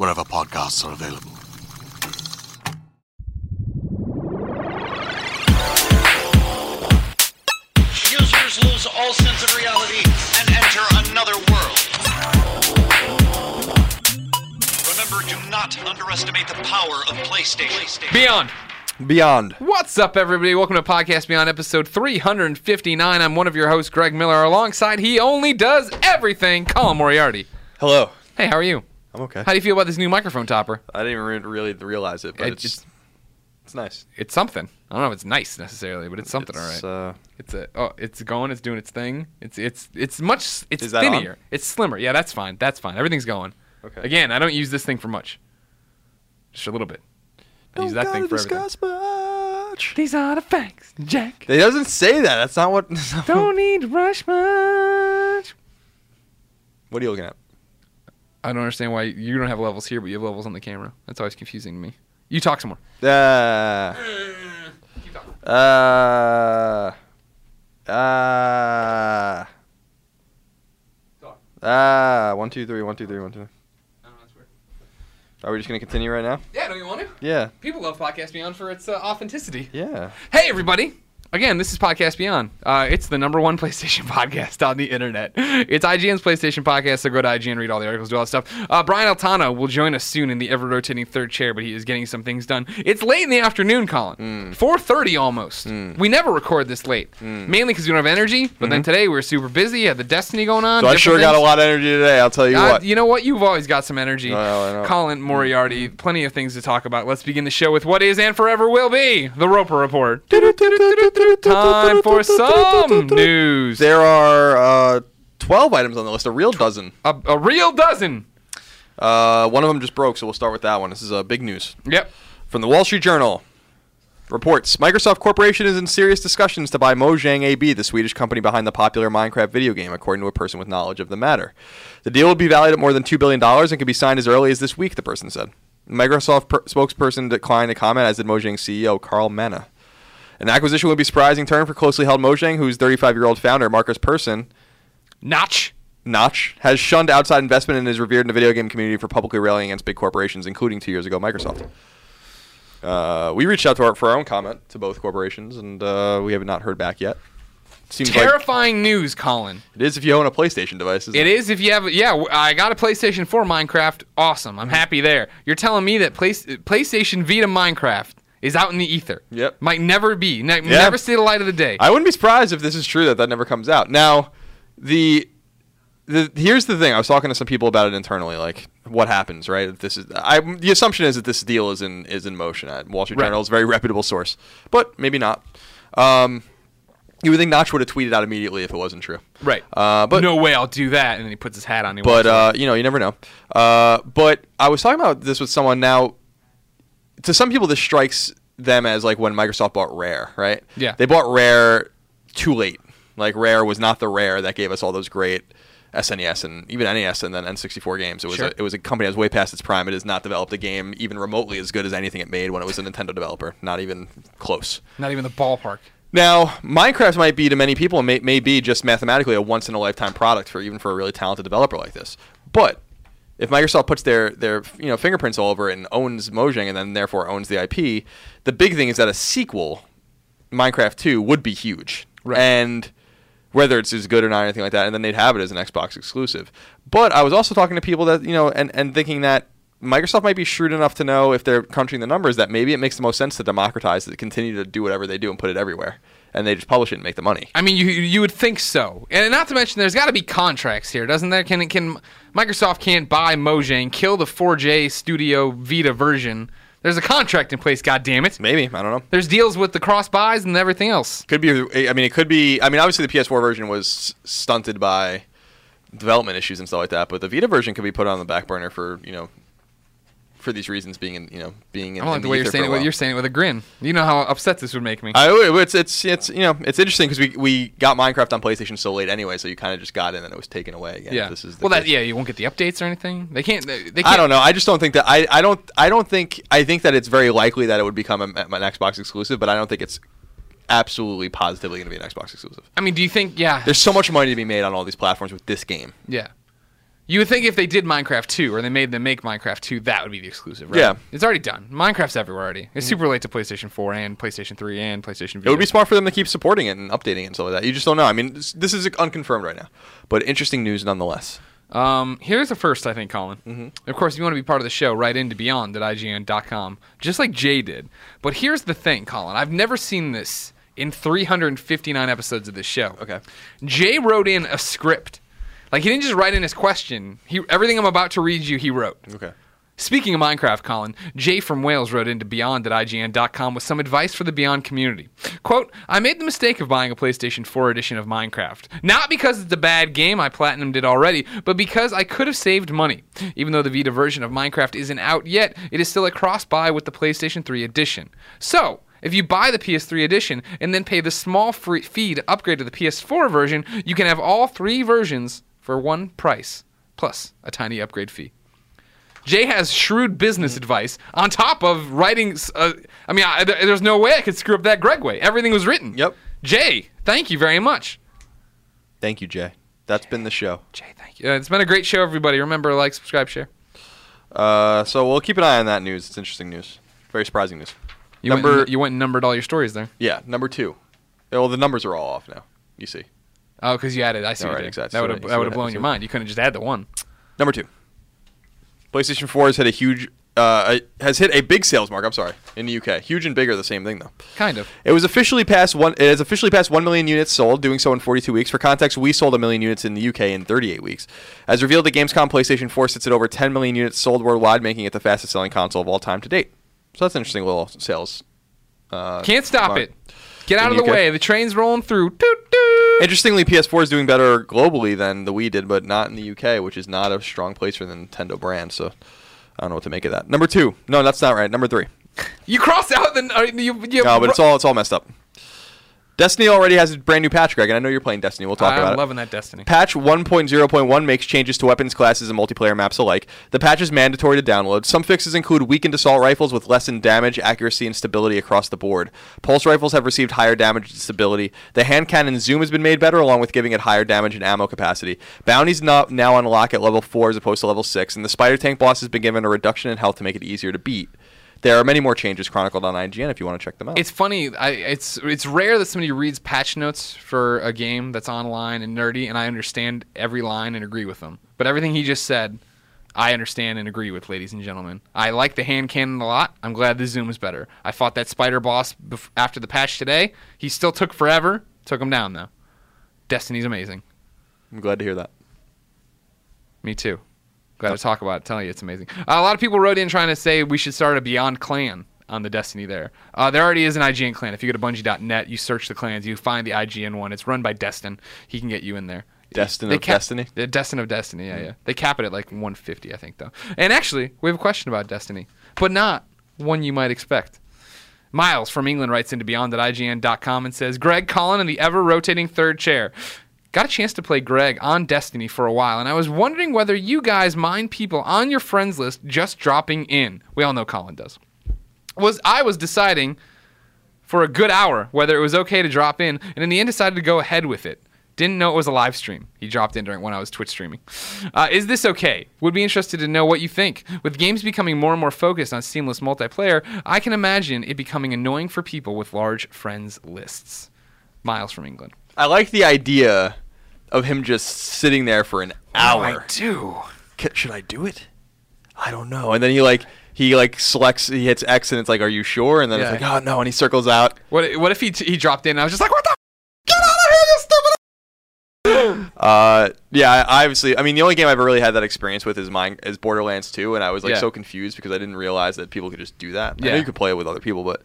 wherever podcasts are available. Users lose all sense of reality and enter another world. Remember, do not underestimate the power of PlayStation. Beyond. Beyond. What's up, everybody? Welcome to Podcast Beyond, episode 359. I'm one of your hosts, Greg Miller. Alongside, he only does everything, Colin Moriarty. Hello. Hey, how are you? I'm okay. How do you feel about this new microphone topper? I didn't even re- really realize it, but It- it's, it's- it's nice. It's something. I don't know if it's nice necessarily, but it's something, It's, all right. Uh, It's a oh, it's going. It's doing its thing. It's it's it's much. It's thinner. It's slimmer. Yeah, that's fine. That's fine. Everything's going. Okay. Again, I don't use this thing for much. Just a little bit. I use that thing for everything. discuss much. These are the facts, Jack. It doesn't say that. That's not what. that's not don't need to rush much. What are you looking at? I don't understand why you don't have levels here, but you have levels on the camera. That's always confusing to me. You talk some more. Uh, Keep talking. uh, uh, uh, one, two, three, one, two, three, one, two. Are we just gonna continue right now? Yeah, don't you want to? Yeah. People love Podcast Beyond for its uh, authenticity. Yeah. Hey, everybody. Again, this is Podcast Beyond. Uh, it's the number one PlayStation podcast on the internet. It's IGN's PlayStation podcast, so go to IGN, read all the articles, do all that stuff. Uh, Brian Altano will join us soon in the ever-rotating third chair, but he is getting some things done. It's late in the afternoon, Colin. Hmm. 4.30 almost. We never record this late, mainly because we don't have energy, but then today we were super busy, had the Destiny going on. Mm-hmm. So I sure got a lot of energy today. I'll tell you Uh, what. you know what? You've always got some energy. I know. Colin Moriarty, plenty of things to talk about. Let's begin the show with what is and forever will be the Roper Report. Time for some news. There are uh, 12 items on the list, a real dozen. A, a real dozen. Uh, one of them just broke, so we'll start with that one. This is uh, big news. Yep. From the Wall Street Journal reports Microsoft Corporation is in serious discussions to buy Mojang AB, the Swedish company behind the popular Minecraft video game, according to a person with knowledge of the matter. The deal would be valued at more than $2 billion and could be signed as early as this week, the person said. Microsoft per- spokesperson declined to comment, as did Mojang CEO Carl Manneh. An acquisition would be a surprising turn for closely held Mojang, whose 35 year old founder, Markus Persson, Notch. Notch has shunned outside investment and is revered in the video game community for publicly railing against big corporations, including two years ago Microsoft. Uh, we reached out to our, for our own comment to both corporations, and uh, we have not heard back yet. Seems like Terrifying news, Colin. it is if you own a PlayStation device. Isn't It is if you have, yeah, I got a PlayStation 4 Minecraft. Awesome. I'm happy there. You're telling me that Play, PlayStation Vita Minecraft is out in the ether. Yep. Might never be. Ne- Never see the light of the day. I wouldn't be surprised if this is true that that never comes out. Now, the the here's the thing. I was talking to some people about it internally, like what happens, right? If this is I the assumption is that this deal is in is in motion. At Wall Street Right. Journal is a very reputable source, but maybe not. Um, you would think Notch would have tweeted out immediately if it wasn't true. right. Uh, but no way I'll do that. And then he puts his hat on. but uh, you know, you never know. Uh, but I was talking about this with someone now. To some people, this strikes them as like when Microsoft bought Rare, right? Yeah. They bought Rare too late. Like Rare was not the Rare that gave us all those great SNES and even NES and then N64 games. It was Sure. a, it was a company that was way past its prime. It has not developed a game even remotely as good as anything it made when it was a Nintendo developer. Not even close. Not even the ballpark. Now, Minecraft might be to many people may, may be just mathematically a once in a lifetime product for even for a really talented developer like this. But if Microsoft puts their their you know fingerprints all over it and owns Mojang and then therefore owns the IP, the big thing is that a sequel, Minecraft 2, would be huge. Right. And whether it's as good or not, or anything like that, and then they'd have it as an Xbox exclusive. But I was also talking to people that you know, and and thinking that Microsoft might be shrewd enough to know if they're crunching the numbers that maybe it makes the most sense to democratize to continue to do whatever they do and put it everywhere, and they just publish it and make the money. I mean, you you would think so, and not to mention, there's got to be contracts here, doesn't there? Can can Microsoft can't buy Mojang, kill the 4J Studio Vita version? There's a contract in place. God damn it! Maybe I don't know. There's deals with the cross buys and everything else. Could be. I mean, it could be. I mean, obviously the PS4 version was stunted by development issues and stuff like that, but the Vita version could be put on the back burner for you know for these reasons being in you know being in, I don't like in the way you're saying it. With, while. you're saying it with a grin. You know how upset this would make me. I, it's it's it's you know it's interesting because we we got Minecraft on PlayStation so late anyway, so you kind of just got it and it was taken away again. yeah. This is the well, that yeah, you won't get the updates or anything. They can't. They, they can't. I don't know. I just don't think that I, I don't I don't think I think that it's very likely that it would become a, an Xbox exclusive, but I don't think it's absolutely positively going to be an Xbox exclusive. I mean, do you think? Yeah. There's so much money to be made on all these platforms with this game. Yeah. You would think if they did Minecraft 2 or they made them make Minecraft 2, that would be the exclusive, right? Yeah. It's already done. Minecraft's everywhere already. It's super late to PlayStation 4 and PlayStation 3 and PlayStation Vita. It would be smart for them to keep supporting it and updating it and stuff like that. You just don't know. I mean, this, this is unconfirmed right now, but interesting news nonetheless. Um, here's the first, I think, Colin. Mm-hmm. Of course, if you want to be part of the show, write into beyond at IGN.com, just like Jay did. But here's the thing, Colin. I've never seen this in 359 episodes of this show. Okay. Jay wrote in a script. Like, he didn't just write in his question. He Everything I'm about to read you, he wrote. Okay. Speaking of Minecraft, Colin, Jay from Wales wrote into Beyond at IGN.com with some advice for the Beyond community. Quote, I made the mistake of buying a PlayStation 4 edition of Minecraft. Not because it's a bad game, I platinumed it already, but because I could have saved money. Even though the Vita version of Minecraft isn't out yet, it is still a cross buy with the PlayStation 3 edition. So, if you buy the PS3 edition and then pay the small free fee to upgrade to the PS4 version, you can have all three versions for one price, plus a tiny upgrade fee. Jay has shrewd business advice on top of writing. Uh, I mean, I, there- there's no way I could screw up that Greg way. Everything was written. Yep. Jay, thank you very much. Thank you, Jay. That's been the show. Jay, thank you. Uh, it's been a great show, everybody. Remember, like, subscribe, share. Uh, so we'll keep an eye on that news. It's interesting news. Very surprising news. You Number went, you went and numbered all your stories there. yeah, number two. Well, the numbers are all off now. You see. Oh, because you added. I see. All right, exactly. That would have that would have blown your mind. You couldn't just add the one. Number two. PlayStation 4 has hit a huge, uh, has hit a big sales mark. I'm sorry, in the UK. Huge and bigger, the same thing though. Kind of. It was officially past one. It has officially passed one million units sold, doing so in 42 weeks. For context, we sold a million units in the UK in 38 weeks. As revealed at Gamescom, PlayStation 4 sits at over 10 million units sold worldwide, making it the fastest-selling console of all time to date. So that's an interesting little sales. Uh, Can't stop mark. it. Get out In of the UK. way. The train's rolling through. Toot. Interestingly, PS4 is doing better globally than the Wii did, but not in the UK, which is not a strong place for the Nintendo brand. So I don't know what to make of that. Number two. No, that's not right. Number three. You crossed out the. Uh, you, you, No, but it's all it's all messed up. Destiny already has a brand new patch, Greg, and I know you're playing Destiny. We'll talk I'm about it. loving that Destiny. Patch 1.0.1 makes changes to weapons, classes, and multiplayer maps alike. The patch is mandatory to download. Some fixes include weakened assault rifles with lessened damage, accuracy, and stability across the board. Pulse rifles have received higher damage and stability. The hand cannon zoom has been made better, along with giving it higher damage and ammo capacity. Bounties now, now unlock at level 4 as opposed to level 6, and the spider tank boss has been given a reduction in health to make it easier to beat. There are many more changes chronicled on IGN if you want to check them out. It's funny. I, it's it's rare that somebody reads patch notes for a game that's online and nerdy, and I understand every line and agree with them. But everything he just said, I understand and agree with, ladies and gentlemen. I like the hand cannon a lot. I'm glad the zoom is better. I fought that spider boss bef- after the patch today. He still took forever. Took him down though. Destiny's amazing. I'm glad to hear that. Me too. Glad to talk about it. Tell you it's amazing. Uh, a lot of people wrote in trying to say we should start a Beyond clan on the Destiny there. Uh, there already is an IGN clan. If you go to Bungie.net, you search the clans, you find the IGN one. It's run by Destin. He can get you in there. Destin They of cap- Destiny? The Destin of Destiny, yeah, yeah. They cap it at like 150, I think, though. And actually, we have a question about Destiny, but not one you might expect. Miles from England writes into beyond.ign.com and says, Greg Colin in the ever rotating third chair. Got a chance to play Greg on Destiny for a while, and I was wondering whether you guys mind people on your friends list just dropping in. We all know Colin does. Was I was deciding for a good hour whether it was okay to drop in, and in the end decided to go ahead with it. Didn't know it was a live stream. He dropped in during when I was Twitch streaming. Uh, is this okay? Would be interested to know what you think. With games becoming more and more focused on seamless multiplayer, I can imagine it becoming annoying for people with large friends lists. Miles from England. I like the idea of him just sitting there for an hour. do. Should I do it? I don't know. And then he like he like selects he hits X and it's like, are you sure? And then Yeah. it's like, oh no, and he circles out. What what if he he dropped in? and I was just like, what the? F- Get out of here, you stupid! Uh, yeah, I, I obviously. I mean, the only game I've ever really had that experience with is mine is Borderlands 2, and I was like Yeah. so confused because I didn't realize that people could just do that. I Yeah. know you could play it with other people, but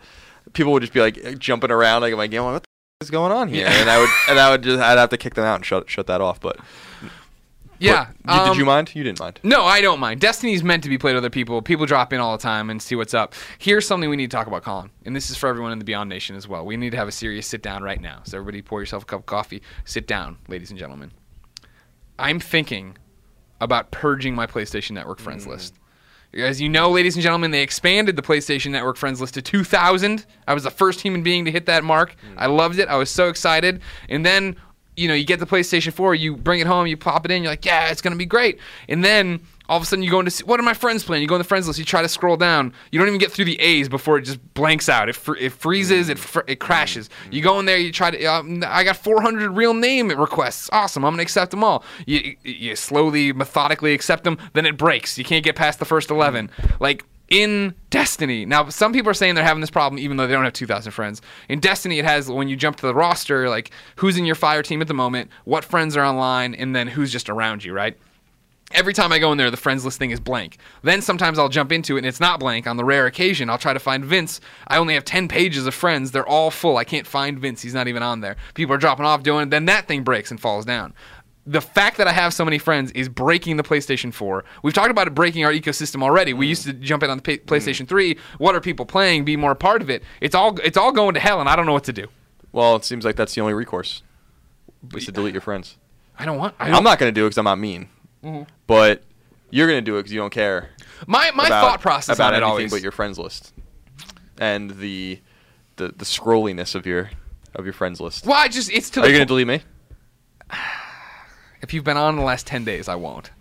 people would just be like jumping around like in my game. I'm like, what is going on here? And I would and I would just I'd have to kick them out and shut shut that off. But Yeah. but you- did um, you mind? You didn't mind. No, I don't mind. Destiny's meant to be played with other people. People drop in all the time and see what's up. Here's something we need to talk about, Colin. And this is for everyone in the Beyond Nation as well. We need to have a serious sit down right now. So everybody pour yourself a cup of coffee. Sit down, ladies and gentlemen. I'm thinking about purging my PlayStation Network friends list. As you know, ladies and gentlemen, they expanded the PlayStation Network friends list to 2,000. I was the first human being to hit that mark. Hmm. I loved it. I was so excited. And then, you know, you get the PlayStation 4, you bring it home, you pop it in, you're like, yeah, it's going to be great. And then all of a sudden you go into, see, what are my friends playing? You go in the friends list, you try to scroll down. You don't even get through the A's before it just blanks out. It, fr- it freezes, it, fr- it crashes. You go in there, you try to, um, I got 400 real name requests. Awesome. I'm going to accept them all. You, you slowly, methodically accept them, then it breaks. You can't get past the first 11. Like, in Destiny. Now, some people are saying they're having this problem even though they don't have 2,000 friends. In Destiny, it has when you jump to the roster, like who's in your fire team at the moment, what friends are online, and then who's just around you, right? Every time I go in there, the friends list thing is blank. Then sometimes I'll jump into it and it's not blank. On the rare occasion, I'll try to find Vince. I only have 10 pages of friends. They're all full. I can't find Vince. He's not even on there. People are dropping off doing it. Then that thing breaks and falls down. The fact that I have so many friends is breaking the PlayStation 4. We've talked about it breaking our ecosystem already. We used to jump in on the P- PlayStation 3. What are people playing? Be more a part of it. It's all it's all going to hell, and I don't know what to do. Well, it seems like that's the only recourse. Is to delete your friends. I don't want. I don't, Mm-hmm. I'm not going to do it because I'm not mean. Mm-hmm. But you're going to do it because you don't care. My my about, thought process about on it anything always. but your friends list and the the the scrolliness of your of your friends list. well, I just it's to Are you going to po- delete me? If you've been on the last 10 days, I won't.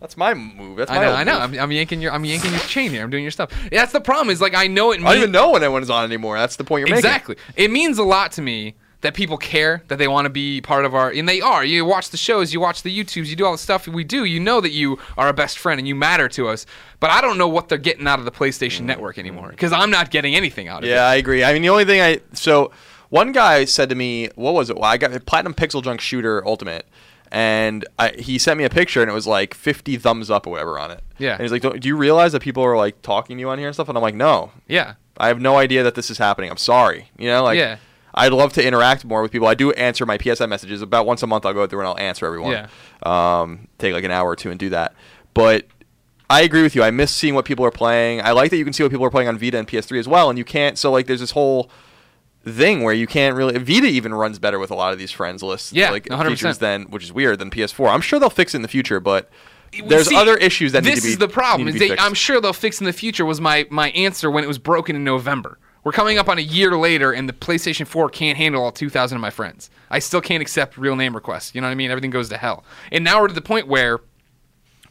That's my move. That's my I know, I know. I'm, I'm yanking your, I'm yanking your chain here. I'm doing your stuff. That's the problem. Is like I know it. I don't even know when anyone's on anymore. That's the point you're exactly. It means a lot to me that people care that they want to be part of our, and they are. You watch the shows, you watch the YouTubes, you do all the stuff we do. You know that you are a best friend and you matter to us. But I don't know what they're getting out of the PlayStation Network anymore because I'm not getting anything out of it. Yeah, I agree. I mean, the only thing I so one guy said to me, "What was it? Well, I got Platinum Pixel Junk Shooter Ultimate." And I, he sent me a picture, and it was like 50 thumbs up or whatever on it. Yeah. And he's like, "Don't- you realize that people are like talking to you on here and stuff?" And I'm like, "No. Yeah. I have no idea that this is happening. I'm sorry. You know, like Yeah. I'd love to interact more with people. I do answer my PSN messages about once a month. I'll go through and I'll answer everyone. Yeah. Um, take like an hour or two and do that. But I agree with you. I miss seeing what people are playing. I like that you can see what people are playing on Vita and PS3 as well, and you can't. So like, there's this whole thing where you can't really Vita even runs better with a lot of these friends lists. Yeah, like 100%. features than which is weird than PS4. I'm sure they'll fix it in the future, but there's See, other issues that this need to be. is the problem. Is they. I'm sure they'll fix in the future. Was my my answer when it was broken in November. We're coming up on a year later, and the PlayStation 4 can't handle all 2,000 of my friends. I still can't accept real name requests. You know what I mean? Everything goes to hell. And now we're to the point where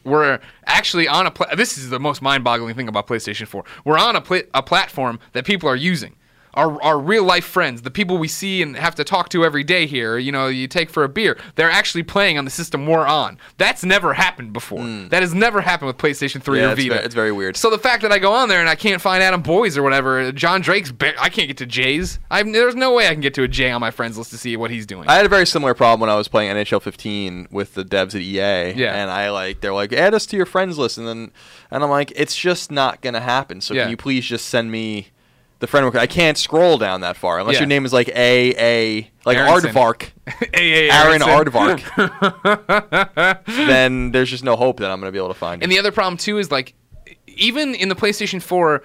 we're actually on a. Pla- this is the most mind-boggling thing about PlayStation 4. We're on a a platform that people are using. Our, our real life friends, the people we see and have to talk to every day here, you know, you take for a beer, they're actually playing on the system we're on. That's never happened before. That has never happened with PlayStation 3 Hmm. Yeah, or it's Vita. ve- it's very weird. So the fact that I go on there and I can't find Adam Boyes or whatever, John Drake's, ba- I can't get to Jay's. I there's no way I can get to a Jay on my friends list to see what he's doing. I had a very similar problem when I was playing NHL 15 with the devs at EA. Yeah. And I like they're like add us to your friends list, and then and I'm like it's just not gonna happen. So Yeah. can you please just send me the friend? I can't scroll down that far unless Yeah. your name is like A A like Aronson. Aardvark, Hey, hey, Aaron. Aardvark. then there's just no hope that I'm gonna be able to find it. And the other problem too is like, even in the PlayStation 4,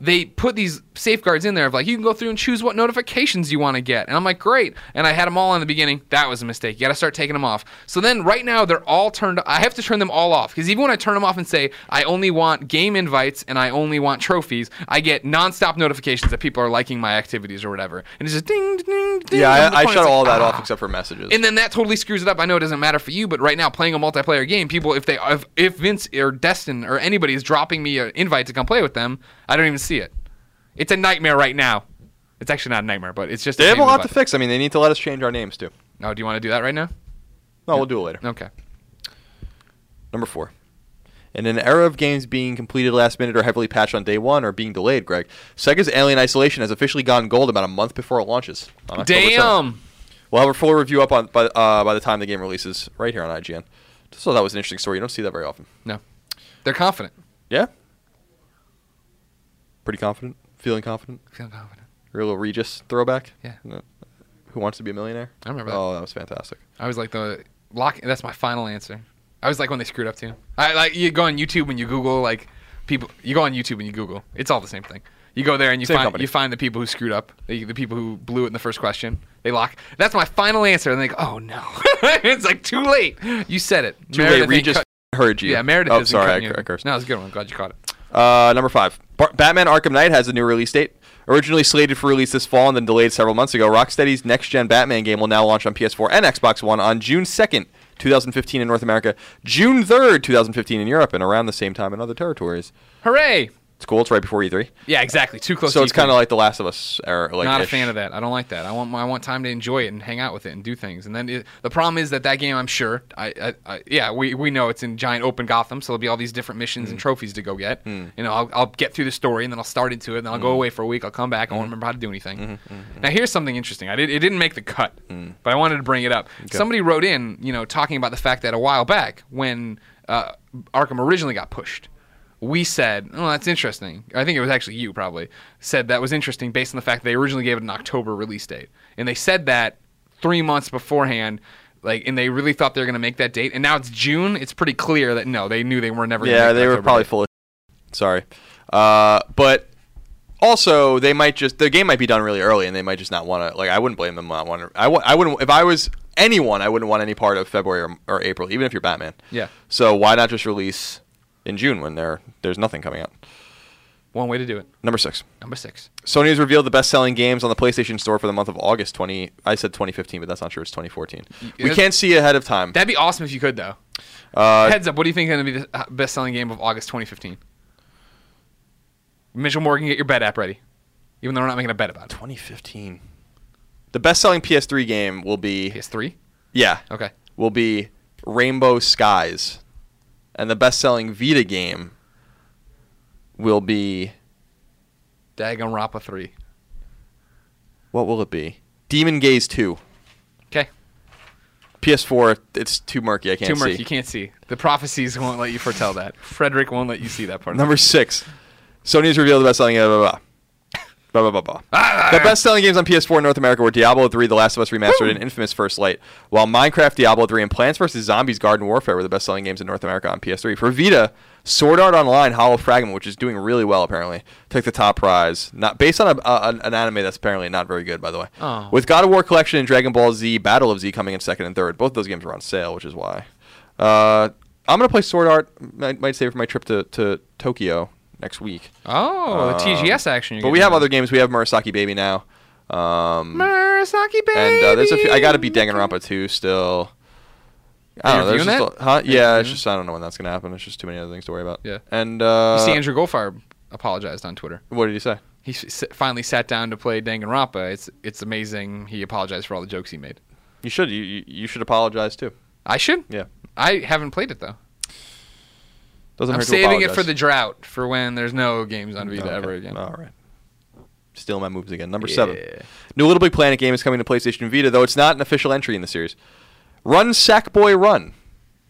they put these safeguards in there of like you can go through and choose what notifications you want to get. And I'm like, great. And I had them all in the beginning. That was a mistake. You got to start taking them off. So then right now they're all turned. I have to turn them all off because even when I turn them off and say I only want game invites and I only want trophies, I get nonstop notifications that people are liking my activities or whatever. And it's just ding ding ding. yeah, I, I shut all like, that ah. off except for messages. And then that totally screws it up. I know it doesn't matter for you, but right now playing a multiplayer game, people if they if, if Vince or Destin or anybody is dropping me an invite to come play with them, I don't even see it. It's a nightmare right now. It's actually not a nightmare, but it's just. they a have a lot to fix. I mean, they need to let us change our names too. Oh, do you want to do that right now? No, we'll do it later. Okay. Number four. In an era of games being completed last minute or heavily patched on day one or being delayed, Greg, Sega's Alien Isolation has officially gone gold about a month before it launches. on October 7th. Damn. We'll have a full review up on by, uh, by the time the game releases right here on IGN. Just thought that was an interesting story. You don't see that very often. No, they're confident. Yeah. Pretty confident. Feeling confident. Feeling confident. Real Regis throwback. Yeah. Uh, Who wants to be a millionaire? I remember that. Oh, that was fantastic. I was like the lock. That's my final answer. I was like when they screwed up too. I like you go on YouTube and you Google like people. You go on YouTube and you Google. It's all the same thing. You go there and you Same find company. you find the people who screwed up, the, the people who blew it in the first question. They lock. That's my final answer, and they go, "Oh no!" it's like too late. You said it. Too Meredith late. Regis cut- heard you. yeah, Meredith. Oh, sorry. I, you. I cursed. No, it's a good one. I'm glad you caught it. Uh, number five. Batman Arkham Knight has a new release date. Originally slated for release this fall and then delayed several months ago, Rocksteady's next gen Batman game will now launch on PS4 and Xbox One on June 2nd, 2015 in North America, June 3rd, 2015 in Europe, and around the same time in other territories. Hooray! It's cool. It's right before E3. Yeah, exactly. Too close. so to it's kind of like The Last of Us. Or like not a fan of that. I don't like that. I want I want time to enjoy it and hang out with it and do things. And then it, the problem is that that game, I'm sure, I, I, I yeah, we, we know it's in giant open Gotham, so there'll be all these different missions Hmm. and trophies to go get. You know, I'll, I'll get through the story and then I'll start into it. And then I'll Hmm. go away for a week. I'll come back. I won't remember how to do anything. Mm-hmm, Now here's something interesting. I did it didn't make the cut, Hmm. but I wanted to bring it up. Somebody wrote in, you know, talking about the fact that a while back when uh, Arkham originally got pushed we said, "Oh, that's interesting." I think it was actually you probably said that was interesting based on the fact that they originally gave it an October release date, and they said that three months beforehand. Like, and they really thought they were going to make that date, and now it's June. It's pretty clear that no, they knew they were never. gonna Yeah, they were probably date. full of. Sorry, uh, but also they might just the game might be done really early, and they might just not want to. Like, I wouldn't blame them not want to. I w- I wouldn't if I was anyone. I wouldn't want any part of February or, or April, even if you're Batman. Yeah, So why not just release in June when there there's nothing coming out? one way to do it. Number six. Number six. Sony has revealed the best-selling games on the PlayStation Store for the month of August 20. I said 2015, but that's not true. It's 2014. We can't see ahead of time. That'd be awesome if you could, though. Uh, Heads up, what do you think is going to be the uh, best-selling game of August 2015? Mitchell Morgan, get your bet app ready. Even though we're not making a bet about it. 2015. The best-selling PS3 game will be PS3. yeah. Okay. will be Rainbow Skies, and the best-selling Vita game will be Danganronpa 3. what will it be? Demon Gaze 2. Okay. PS4, it's too murky. I can't see. Too murky. see. You can't see. The prophecies won't let you foretell that. Frederick won't let you see that part. Number six, Sony has revealed the best-selling. Blah blah blah. Blah, blah, blah, blah. Ah! the best-selling games on PS4 in North America were Diablo 3, The Last of Us Remastered, and Infamous First Light, while Minecraft, Diablo 3, and Plants vs. Zombies Garden Warfare were the best-selling games in North America on PS3. For Vita, Sword Art Online Hollow Fragment, which is doing really well apparently, took the top prize. Not based on a, a, an anime that's apparently not very good, by the way. Oh. With God of War Collection and Dragon Ball Z Battle of Z coming in second and third, both those games were on sale, which is why. Uh, I'm gonna play Sword Art. Might, might save for my trip to, to Tokyo next week. Oh, the Um, TGS action. you're But we have other games. We have Murasaki Baby now. Um, Murasaki baby. and uh, there's a few, I got to beat Danganronpa 2 still. I don't know. There's just that? a- huh? Yeah, it's just I don't know when that's gonna happen. It's just too many other things to worry about. Yeah. And uh, You see, Andrew Goldfarb apologized on Twitter. what did he say? He s- finally sat down to play Danganronpa. It's it's amazing. He apologized for all the jokes he made. You should. You you, you should apologize too. I should. Yeah. I haven't played it though. Doesn't I'm hurt to saving it for the drought for when there's no games on Vita Okay. ever again. All right. Stealing my moves again. Number seven. New Little Big Planet game is coming to PlayStation Vita, though it's not an official entry in the series. Run Sackboy Run,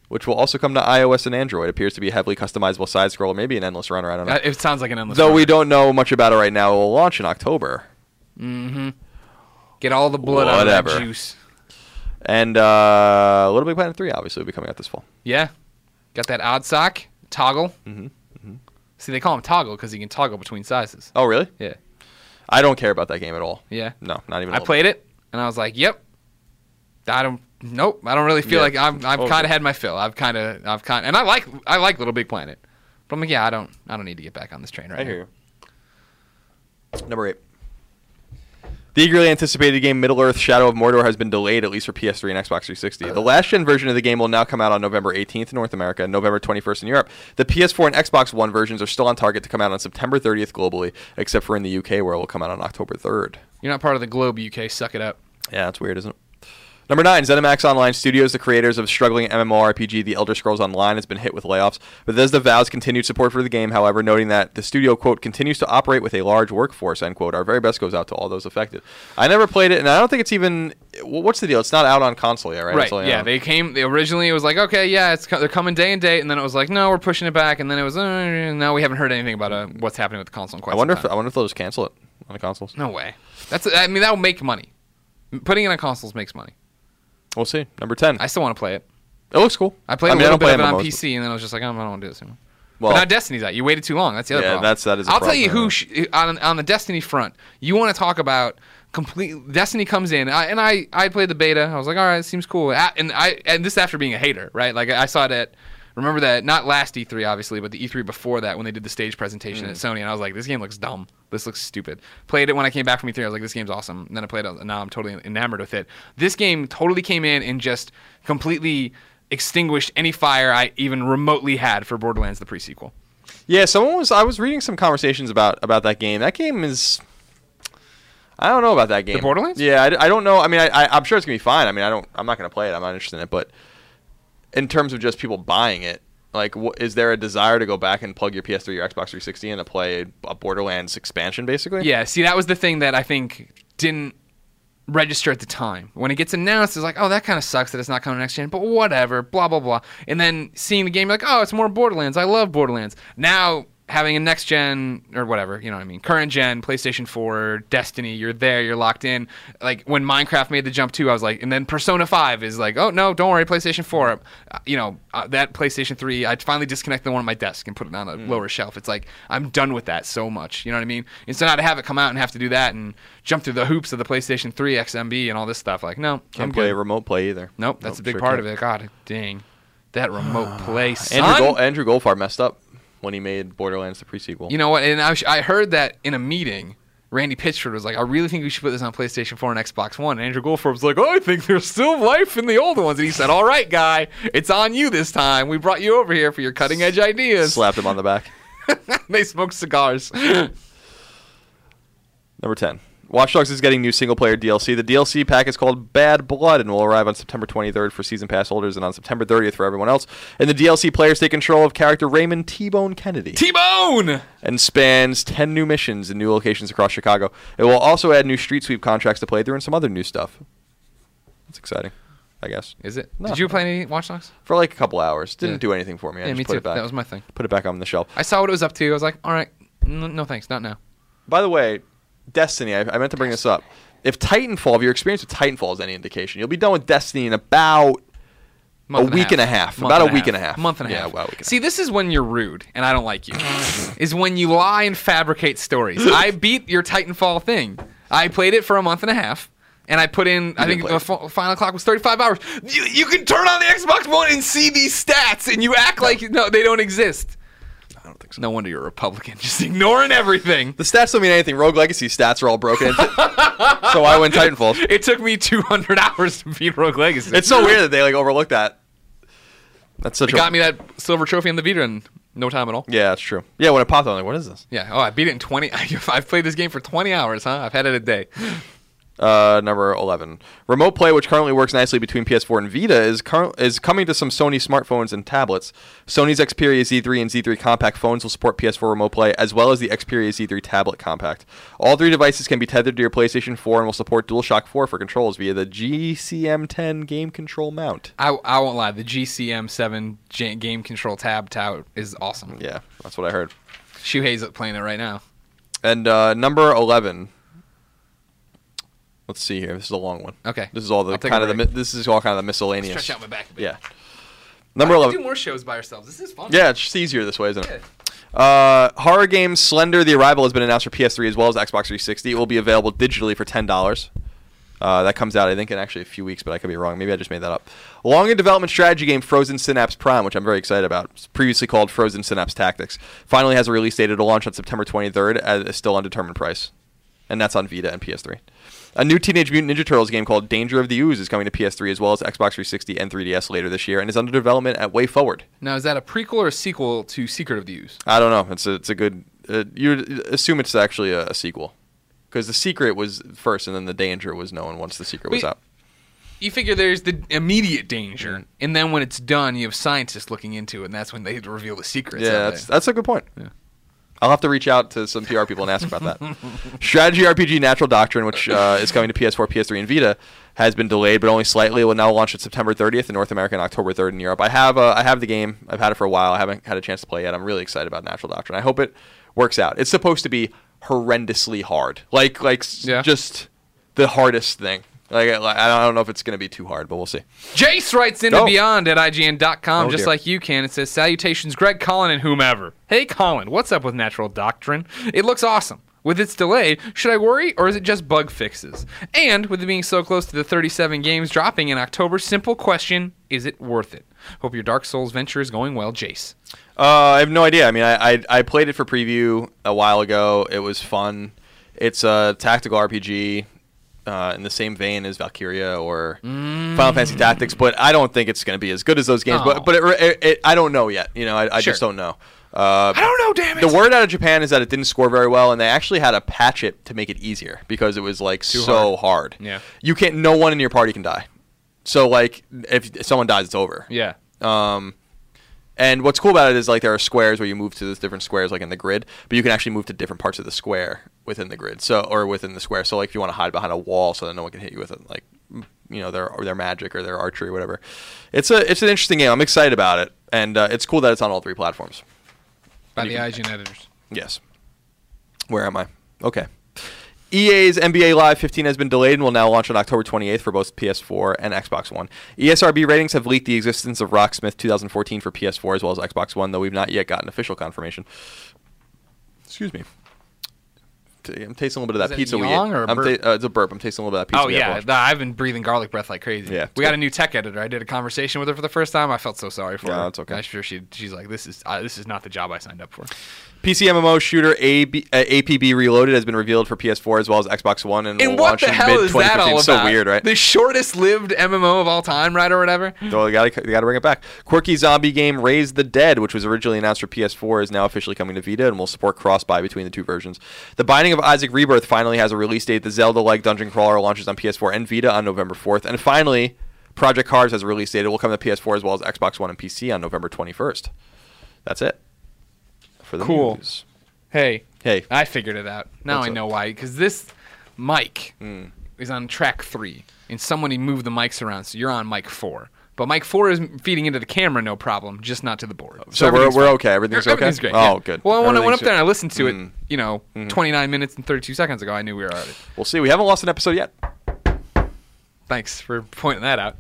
which will also come to iOS and Android, appears to be a heavily customizable side scroller, maybe an endless runner. I don't know. Uh, It sounds like an endless. Though we don't know much about it right now, it will launch in October. Mm-hmm. Get all the blood out of Whatever. that juice. And uh, Little Big Planet 3 obviously will be coming out this fall. Yeah, got that odd sock toggle. Mm-hmm. See, they call him toggle because he can toggle between sizes. Oh, really? Yeah, I don't care about that game at all. yeah. No, not even. I played it and I was like, "Yep." I don't. Nope. I don't really feel Yeah. like I've I've kind of had my fill. I've kind of I've kind and I like I like Little Big Planet, but I'm like, yeah, I don't I don't need to get back on this train right I now. hear you. Number eight. The eagerly anticipated game Middle Earth Shadow of Mordor has been delayed at least for PS3 and Xbox 360. The uh. last gen version of the game will now come out on November 18th in North America and November 21st in Europe. The PS4 and Xbox One versions are still on target to come out on September 30th globally, except for in the UK where it will come out on October 3rd. You're not part of the Globe UK. Suck it up. Yeah, that's weird, isn't it? Number nine, ZeniMax Online Studios, the creators of struggling MMORPG The Elder Scrolls Online, has been hit with layoffs. Bethesda vows continued support for the game, however, noting that the studio, quote, continues to operate with a large workforce, end quote. Our very best goes out to all those affected. I never played it, and I don't think it's even. What's the deal? It's not out on console yet, right? Right. Yeah. They came. They originally it was like, okay, yeah, it's they're coming day and date, and then it was like, no, we're pushing it back, and then it was, uh, no, we haven't heard anything about uh, what's happening with the console in quite I wonder if. I wonder if they'll just cancel it on the consoles. No way. That's. I mean, that will make money. Putting it on consoles makes money. We'll see. Number ten. I still want to play it. it looks cool. I played mean, a little bit of it on PC, and then I was just like, oh, I don't want to do this anymore. Well- but now Destiny's out. You waited too long. That's the other Yeah, problem. that's- that is I'll tell you who sh- on on the Destiny front. You want to talk about complete Destiny comes in, I, and I I played the beta. I was like, all right, it seems cool. And I and this after being a hater, right? Like I saw it at. Remember that not last E3 obviously, but the E3 before that when they did the stage presentation Mm. at Sony, and I was like, this game looks dumb. This looks stupid. Played it when I came back from E3. I was like, this game's awesome. And then I played it, and now I'm totally enamored with it. This game totally came in and just completely extinguished any fire I even remotely had for Borderlands the pre-sequel. Yeah, someone was. I was reading some conversations about about that game. That game is. I don't know about that game. Borderlands? Yeah, I, I don't know. I mean, I, I I'm sure it's gonna be fine. I mean, I don't. I'm not gonna play it. I'm not interested in it. But in terms of just people buying it, like, wh- is there a desire to go back and plug your PS3 or Xbox 360 and to play a Borderlands expansion, basically? Yeah, see, that was the thing that I think didn't register at the time. When it gets announced, it's like, oh, that kind of sucks that it's not coming next gen, but whatever, blah, blah, blah. And then seeing the game, like, oh, it's more Borderlands. I love Borderlands. Now, having a next gen, or whatever, you know what I mean, current gen, PlayStation 4, Destiny, you're there, you're locked in. Like, when Minecraft made the jump too, I was like, and then Persona 5 is like, oh, no, don't worry, PlayStation 4. Uh, you know, uh, that PlayStation 3, I finally disconnected the one on my desk and put it on a Mm. lower shelf. It's like, I'm done with that so much. You know what I mean? And so now to have it come out and have to do that and jump through the hoops of the PlayStation 3 XMB and all this stuff, like, no, I'm Can't play good. remote play either. Nope, that's a big sure part can't. of it. God dang. That remote play, son. Andrew, Gold, Andrew Goldfarb messed up when he made Borderlands the pre-sequel. You know what? And I, was- I heard that in a meeting. Randy Pitchford was like, I really think we should put this on PlayStation 4 and Xbox One. And Andrew Goldfarb was like, oh, I think there's still life in the old ones. And he said, All right, guy, it's on you this time. We brought you over here for your cutting edge ideas. Slapped him on the back. they smoke cigars. Number 10. Watch Dogs is getting new single player DLC. The DLC pack is called Bad Blood and will arrive on September 23rd for season pass holders and on September 30th for everyone else. And the DLC players take control of character Raymond T Bone Kennedy T Bone! and spans 10 new missions in new locations across Chicago. It will also add new street sweep contracts to play through and some other new stuff. That's exciting, I guess. Is it? No. Did you play any Watch Dogs? For like a couple hours. Didn't Yeah. do anything for me. I Yeah, just me put too. it back. That was my thing. Put it back on the shelf. I saw what it was up to. I was like, all right, no, no thanks, not now. By the way, Destiny, I, I meant to bring this up. If Titanfall, if your experience with Titanfall is any indication, you'll be done with Destiny in about Month A week and a half. Month About a week and a half. A month and a Yeah, half. a week See, this is when you're rude, and I don't like you. is when you lie and fabricate stories. I beat your Titanfall thing. I played it for a month and a half. And I put in, I think the fi- final clock was 35 hours. You, you can turn on the Xbox One and see these stats, and you act like no, they don't exist. I don't think so. No wonder you're a Republican, just ignoring everything. The stats don't mean anything. Rogue Legacy stats are all broken. so I win Titanfall. It took me 200 hours to beat Rogue Legacy. It's so weird that they like overlooked that. That's such It a got me that silver trophy on the Vita in no time at all. Yeah, that's true. Yeah, when it popped, I'm like, what is this? Yeah. Oh, I beat it in 20. I've played this game for 20 hours, huh? I've had it a day. Uh, number 11. Remote play, which currently works nicely between PS4 and Vita, is cur- is coming to some Sony smartphones and tablets. Sony's Xperia Z3 and Z3 Compact phones will support PS4 remote play, as well as the Xperia Z3 tablet compact. All three devices can be tethered to your PlayStation 4 and will support DualShock 4 for controls via the GCM10 game control mount. I, I won't lie. The GCM7 J- game control tab tout is awesome. Yeah, that's what I heard. Shuhei's playing it right now. And uh, number 11. Let's see here. This is a long one. Okay. This is all the kind of the this is all kind of the miscellaneous. Stretch out my back a bit. Yeah. Number 11. do more shows by ourselves. This is fun. Yeah, it's just easier this way, isn't it? Uh, horror game Slender: The Arrival has been announced for PS3 as well as Xbox 360. It will be available digitally for ten dollars. Uh, that comes out, I think, in actually a few weeks, but I could be wrong. Maybe I just made that up. Long in development strategy game Frozen Synapse Prime, which I'm very excited about. It's previously called Frozen Synapse Tactics. Finally has a release date. It'll launch on September 23rd at a still undetermined price. And that's on Vita and PS3. A new Teenage Mutant Ninja Turtles game called Danger of the Ooze is coming to PS3 as well as Xbox 360 and 3DS later this year and is under development at Way Forward. Now, is that a prequel or a sequel to Secret of the Ooze? I don't know. It's a it's a good. Uh, you assume it's actually a, a sequel, because the secret was first, and then the danger was known once the secret was out. you figure there's the immediate danger, and then when it's done, you have scientists looking into it, and that's when they reveal the secrets. Yeah, that's, that's a good point. I'll have to reach out to some PR people and ask about that. Strategy RPG Natural Doctrine, which uh, is coming to PS4, PS3, and Vita, has been delayed, but only slightly. It will now launch at September 30th in North America and October 3rd in Europe. I have uh, I have the game. I've had it for a while. I haven't had a chance to play yet. I'm really excited about Natural Doctrine. I hope it works out. It's supposed to be horrendously hard, like like Yeah. just the hardest thing. Like I I don't know if it's going to be too hard, but we'll see. Jace writes into Go. Beyond at IGN.com, Oh, just dear. like you can. It says, Salutations, Greg, Colin, and whomever. Hey, Colin, what's up with Natural Doctrine? It looks awesome. With its delay, should I worry, or is it just bug fixes? And with it being so close to the 37 games dropping in October, simple question is it worth it? Hope your Dark Souls venture is going well, Jace. Uh, I have no idea. I mean, I, I I played it for preview a while ago. It was fun. It's a tactical RPG uh, in the same vein as Valkyria or Final Fantasy Tactics, but I don't think it's going to be as good as those games. Oh. But but it, it, it, I don't know yet. You know, I, I Sure. just don't know. Uh, I don't know, damn it. the word out of Japan is that it didn't score very well, and they actually had to patch it to make it easier because it was like so hard. Yeah. you can't. No one in your party can die. So like, if someone dies, it's over. Yeah. Um, and what's cool about it is like there are squares where you move to those different squares like in the grid, but you can actually move to different parts of the square within the grid. So or within the square. So like if you want to hide behind a wall so that no one can hit you with it, like you know their or their magic or their archery or whatever. It's a it's an interesting game. I'm excited about it, and uh, it's cool that it's on all three platforms. By the IGN editors. Yes. Where am I? Okay. EA's NBA Live 15 has been delayed and will now launch on October 28th for both PS4 and Xbox One. ESRB ratings have leaked the existence of Rocksmith 2014 for PS4 as well as Xbox One, though we've not yet gotten official confirmation. Excuse me. T- I'm tasting a little bit of that pizza we ate. or a I'm burp? ta- uh, it's a burp. I'm tasting a little bit of that pizza. Oh we yeah, lunch. I've been breathing garlic breath like crazy. Yeah, we got a new tech editor. I did a conversation with her for the first time. I felt so sorry for Yeah, her. that's okay. I'm sure she she's like, this is uh, this is not the job I signed up for. PC MMO shooter AB, uh, APB Reloaded has been revealed for PS4 as well as Xbox One and, will what launch the in hell mid is that 2015. all So weird, right? The shortest lived MMO of all time, right, or whatever. So they got to they got to bring it back. Quirky zombie game Raise the Dead, which was originally announced for PS4, is now officially coming to Vita and will support cross-buy between the two versions. The Binding of Isaac Rebirth finally has a release date. The Zelda-like dungeon crawler launches on PS4 and Vita on November 4th, and finally, Project Cars has a release date. It will come to PS4 as well as Xbox One and PC on November 21st. That's it for the Cool. news. Hey, Hey, I figured it out. Now What's I up? know why. Because this mic Hmm. is on track three, and somebody moved the mics around, so you're on mic four. But mic four is feeding into the camera, no problem, just not to the board. so we're, we're fine. okay. Everything's okay. Everything's great. Oh, yeah. good. Well, when I went up there and I listened to it, Mm. you know, 29 minutes and 32 seconds ago, I knew we were already. We'll see. We haven't lost an episode yet, Thanks for pointing that out.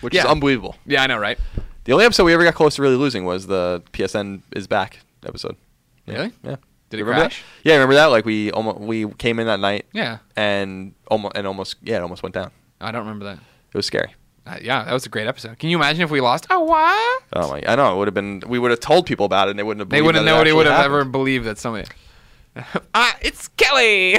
which Yeah. is unbelievable. Yeah, I know, right? The only episode we ever got close to really losing was the PSN is back episode. Yeah. Really? Yeah. Did it remember crash? That? Yeah, remember that? Like we almost we came in that night Yeah. and almost and almost yeah, it almost went down. I don't remember that. It was scary. Uh, yeah, that was a great episode. Can you imagine if we lost? Oh, what? Oh my! I know it would have been. We would have told people about it, and they wouldn't have. They wouldn't that know. They would have ever believed that somebody. ah, it's Kelly.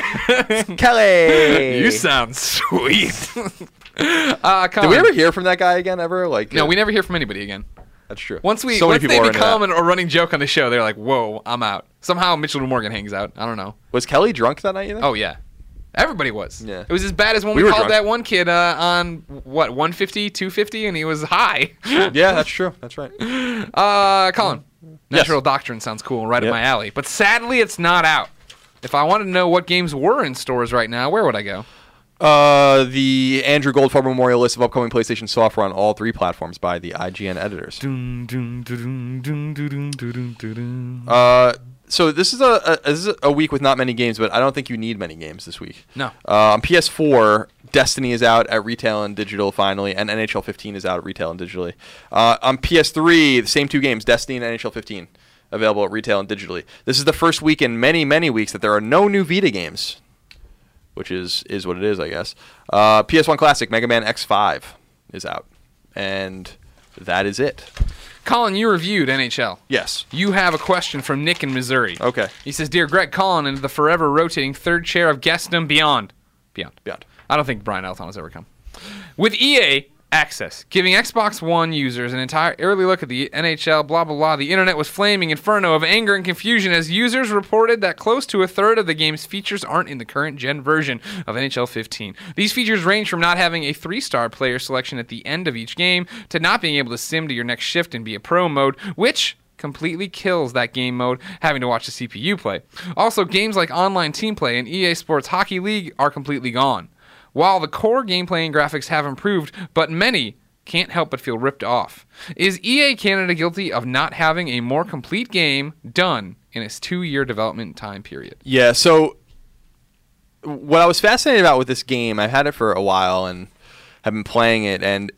Kelly. you sound sweet. uh, Did we ever hear from that guy again? Ever? Like No, uh, we never hear from anybody again. That's true. Once we so once people they become an, a running joke on the show, they're like, "Whoa, I'm out." Somehow Mitchell Morgan hangs out. I don't know. was Kelly drunk that night? You think? Oh yeah, everybody was. Yeah. It was as bad as when We we, called drunk. that one kid uh, on what 150, 250, and he was high. yeah, that's true. That's right. Uh, Colin, Yes. Natural Doctrine sounds cool, right Yep. up my alley. But sadly, it's not out. If I wanted to know what games were in stores right now, where would I go? Uh, the Andrew Goldfarb Memorial list of upcoming PlayStation software on all three platforms by the IGN editors. Uh, so this is a, a this is a week with not many games, but I don't think you need many games this week. No. Uh, on PS4, Destiny is out at retail and digital finally, and NHL 15 is out at retail and digitally. Uh, on PS3, the same two games, Destiny and NHL 15, available at retail and digitally. This is the first week in many many weeks that there are no new Vita games, which is is what it is, I guess. Uh, PS1 Classic Mega Man X5 is out, and that is it. Colin, you reviewed NHL. Yes. You have a question from Nick in Missouri. Okay. He says, "Dear Greg, Colin, into the forever rotating third chair of guestdom beyond, beyond, Beyond. I don't think Brian Altano has ever come. With EA access, giving Xbox One users an entire early look at the NHL, blah, blah, blah. The internet was flaming inferno of anger and confusion as users reported that close to a third of the game's features aren't in the current gen version of NHL 15. These features range from not having a three star player selection at the end of each game to not being able to sim to your next shift and be a pro mode, which completely kills that game mode having to watch the CPU play. Also, games like online team play and EA Sports Hockey League are completely gone. While the core gameplay and graphics have improved, but many can't help but feel ripped off. Is EA Canada guilty of not having a more complete game done in its two year development time period? Yeah, so what I was fascinated about with this game, I've had it for a while and have been playing it, and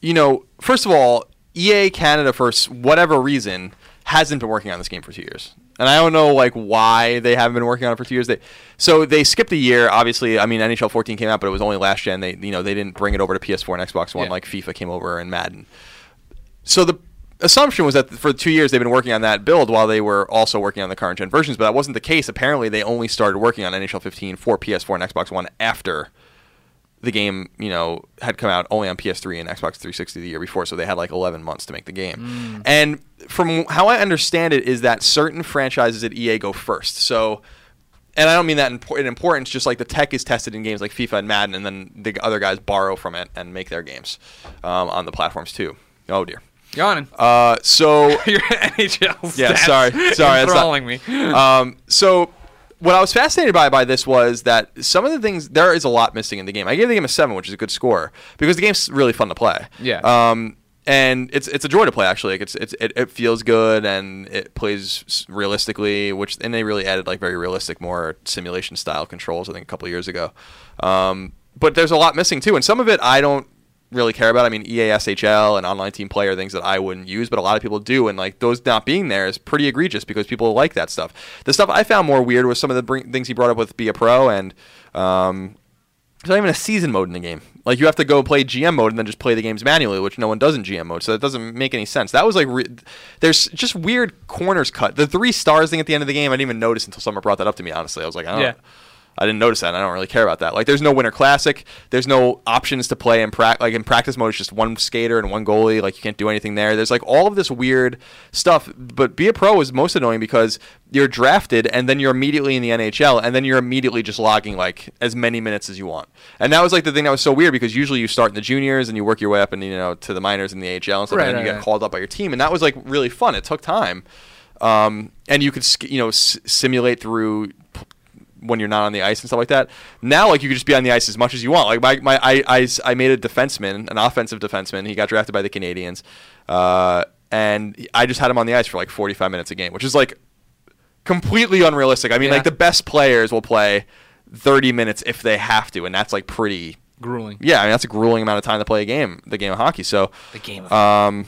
you know, first of all, EA Canada for whatever reason hasn't been working on this game for two years, and I don't know like why they haven't been working on it for two years. They so they skipped a year. Obviously, I mean NHL 14 came out, but it was only last gen. They you know they didn't bring it over to PS4 and Xbox One Yeah. like FIFA came over and Madden. So the assumption was that for two years they've been working on that build while they were also working on the current gen versions, but that wasn't the case. Apparently, they only started working on NHL 15 for PS4 and Xbox One after the game, you know, had come out only on PS3 and Xbox 360 the year before, so they had like 11 months to make the game. And from how I understand it, is that certain franchises at EA go first. So, and I don't mean that in, in importance, just like the tech is tested in games like FIFA and Madden, and then the other guys borrow from it and make their games um, on the platforms too. Oh dear. Yawning. Uh, so Your NHL Yeah, sorry. Sorry, that's not- me. um, so what I was fascinated by by this was that some of the things there is a lot missing in the game. I gave the game a seven, which is a good score because the game's really fun to play. Yeah. Um, and it's it's a joy to play actually. Like it's, it's it, it feels good and it plays realistically, which and they really added like very realistic, more simulation style controls. I think a couple years ago. Um, but there's a lot missing too, and some of it I don't really care about. I mean, E EA SHL and online team play are things that I wouldn't use, but a lot of people do, and like those not being there is pretty egregious because people like that stuff. The stuff I found more weird was some of the bring- things he brought up with Be a Pro and. Um, there's not even a season mode in the game. Like you have to go play GM mode and then just play the games manually, which no one does in GM mode. So that doesn't make any sense. That was like re- there's just weird corners cut. The three stars thing at the end of the game, I didn't even notice until someone brought that up to me. Honestly, I was like, I don't. Yeah. I didn't notice that. I don't really care about that. Like, there's no Winter Classic. There's no options to play in pra- like in practice mode. It's just one skater and one goalie. Like, you can't do anything there. There's like all of this weird stuff. But be a pro is most annoying because you're drafted and then you're immediately in the NHL and then you're immediately just logging like as many minutes as you want. And that was like the thing that was so weird because usually you start in the juniors and you work your way up and you know to the minors and the AHL and stuff, Right, and then you get right. called up by your team. And that was like really fun. It took time. Um, and you could you know s- simulate through when you're not on the ice and stuff like that. Now, like you could just be on the ice as much as you want. Like my, my I, I, I made a defenseman, an offensive defenseman. He got drafted by the Canadiens, uh, and I just had him on the ice for like 45 minutes a game, which is like completely unrealistic. I mean, Yeah. like the best players will play 30 minutes if they have to, and that's like pretty. Grueling. Yeah, I mean that's a grueling amount of time to play a game, the game of hockey. So The game of um,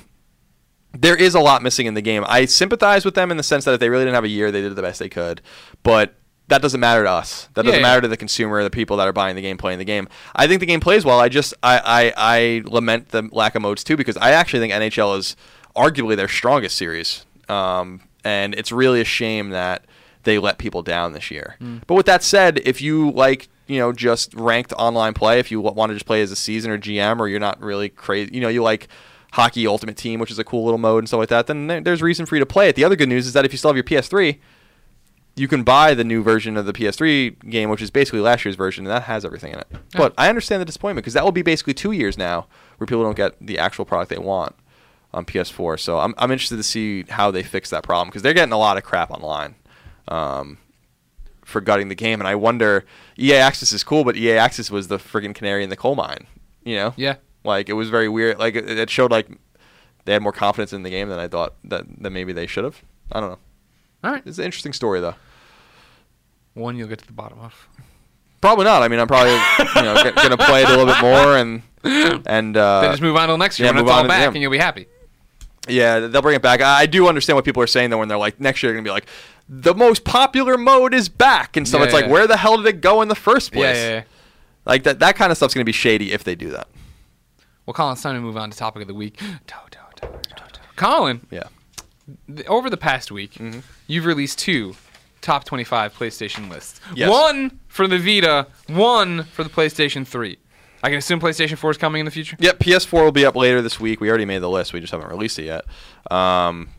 there is a lot missing in the game. I sympathize with them in the sense that if they really didn't have a year, they did the best they could. But that doesn't matter to us. That doesn't Yeah, yeah. matter to the consumer, the people that are buying the game, playing the game. I think the game plays well. I just I, I, I lament the lack of modes too because I actually think NHL is arguably their strongest series. Um, and it's really a shame that they let people down this year. But with that said, if you like you know just ranked online play, if you want to just play as a season or GM, or you're not really crazy, you know you like hockey ultimate team, which is a cool little mode and stuff like that, then there- there's reason for you to play it. The other good news is that if you still have your PS3, you can buy the new version of the PS3 game, which is basically last year's version, and that has everything in it. But I understand the disappointment because that will be basically two years now where people don't get the actual product they want on PS4. So I'm, I'm interested to see how they fix that problem because they're getting a lot of crap online um, for gutting the game, and I wonder. EA Access is cool, but EA Access was the friggin' canary in the coal mine. You know? Yeah. Like it was very weird. Like it, it showed like they had more confidence in the game than I thought that, that maybe they should have. I don't know. All right. It's an interesting story though. One you'll get to the bottom of. Probably not. I mean, I'm probably you know g- gonna play it a little bit more and and uh, then just move on to the next year yeah, when move it's all back yeah. and you'll be happy. yeah, they'll bring it back. I, do understand what people are saying though when they're like next year they're gonna be like the most popular mode is back and stuff. Yeah, it's like where the hell did it go in the first place? yeah, yeah. Like that that kind of stuff's gonna be shady if they do that. Well, Colin, it's time to move on to topic of the week. Colin, Yeah. over the past week, Mm-hmm. you've released two top 25 PlayStation lists. Yes. One for the Vita, one for the PlayStation 3. I can assume PlayStation 4 is coming in the future. Yep, PS4 will be up later this week. We already made the list. We just haven't released it yet. Um,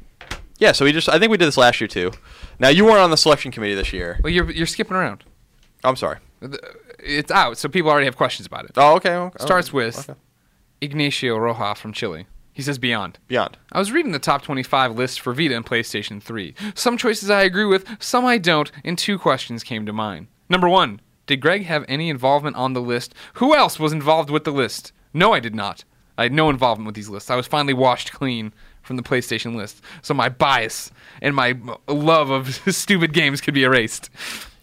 yeah, so we just I think we did this last year too. Now you weren't on the selection committee this year. Well, you're you're skipping around. I'm sorry. It's out, so people already have questions about it. Oh, okay. okay. Starts with Okay. Ignacio Roja from Chile. He says Beyond. Beyond. I was reading the top 25 list for Vita and PlayStation 3. Some choices I agree with, some I don't, and two questions came to mind. Number one, did Greg have any involvement on the list? Who else was involved with the list? No, I did not. I had no involvement with these lists. I was finally washed clean from the PlayStation list, so my bias and my love of stupid games could be erased.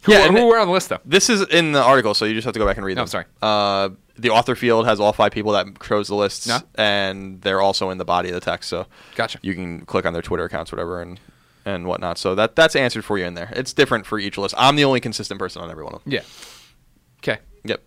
Who, Yeah, who were on the list though? This is in the article, so you just have to go back and read them. Oh, sorry. Uh, the author field has all five people that chose the lists, and they're also in the body of the text. So Gotcha. you can click on their Twitter accounts, whatever, and and whatnot. So that that's answered for you in there. It's different for each list. I'm the only consistent person on every one of them. Yeah. Okay. Yep.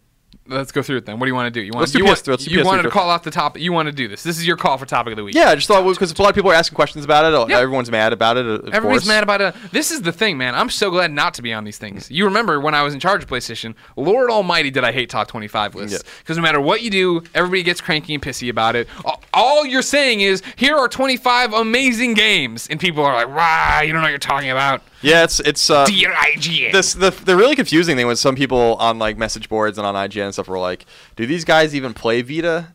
Let's go through it then. What do you want to do? You want Let's do you, PS3. want, Let's do you PS3 wanted to first. call off the topic. You want to do this. This is your call for topic of the week. Yeah, I just thought because a lot of people are asking questions about it. Yeah. Everyone's mad about it. Of Everybody's course. mad about it. This is the thing, man. I'm so glad not to be on these things. You remember when I was in charge of PlayStation? Lord Almighty, did I hate top 25 lists? Yeah. Because no matter what you do, everybody gets cranky and pissy about it. All- All you're saying is, here are 25 amazing games, and people are like, "Wow, you don't know what you're talking about." Yeah, it's it's uh, Dear IGN. this the the really confusing thing was some people on like message boards and on IGN and stuff were like, "Do these guys even play Vita?"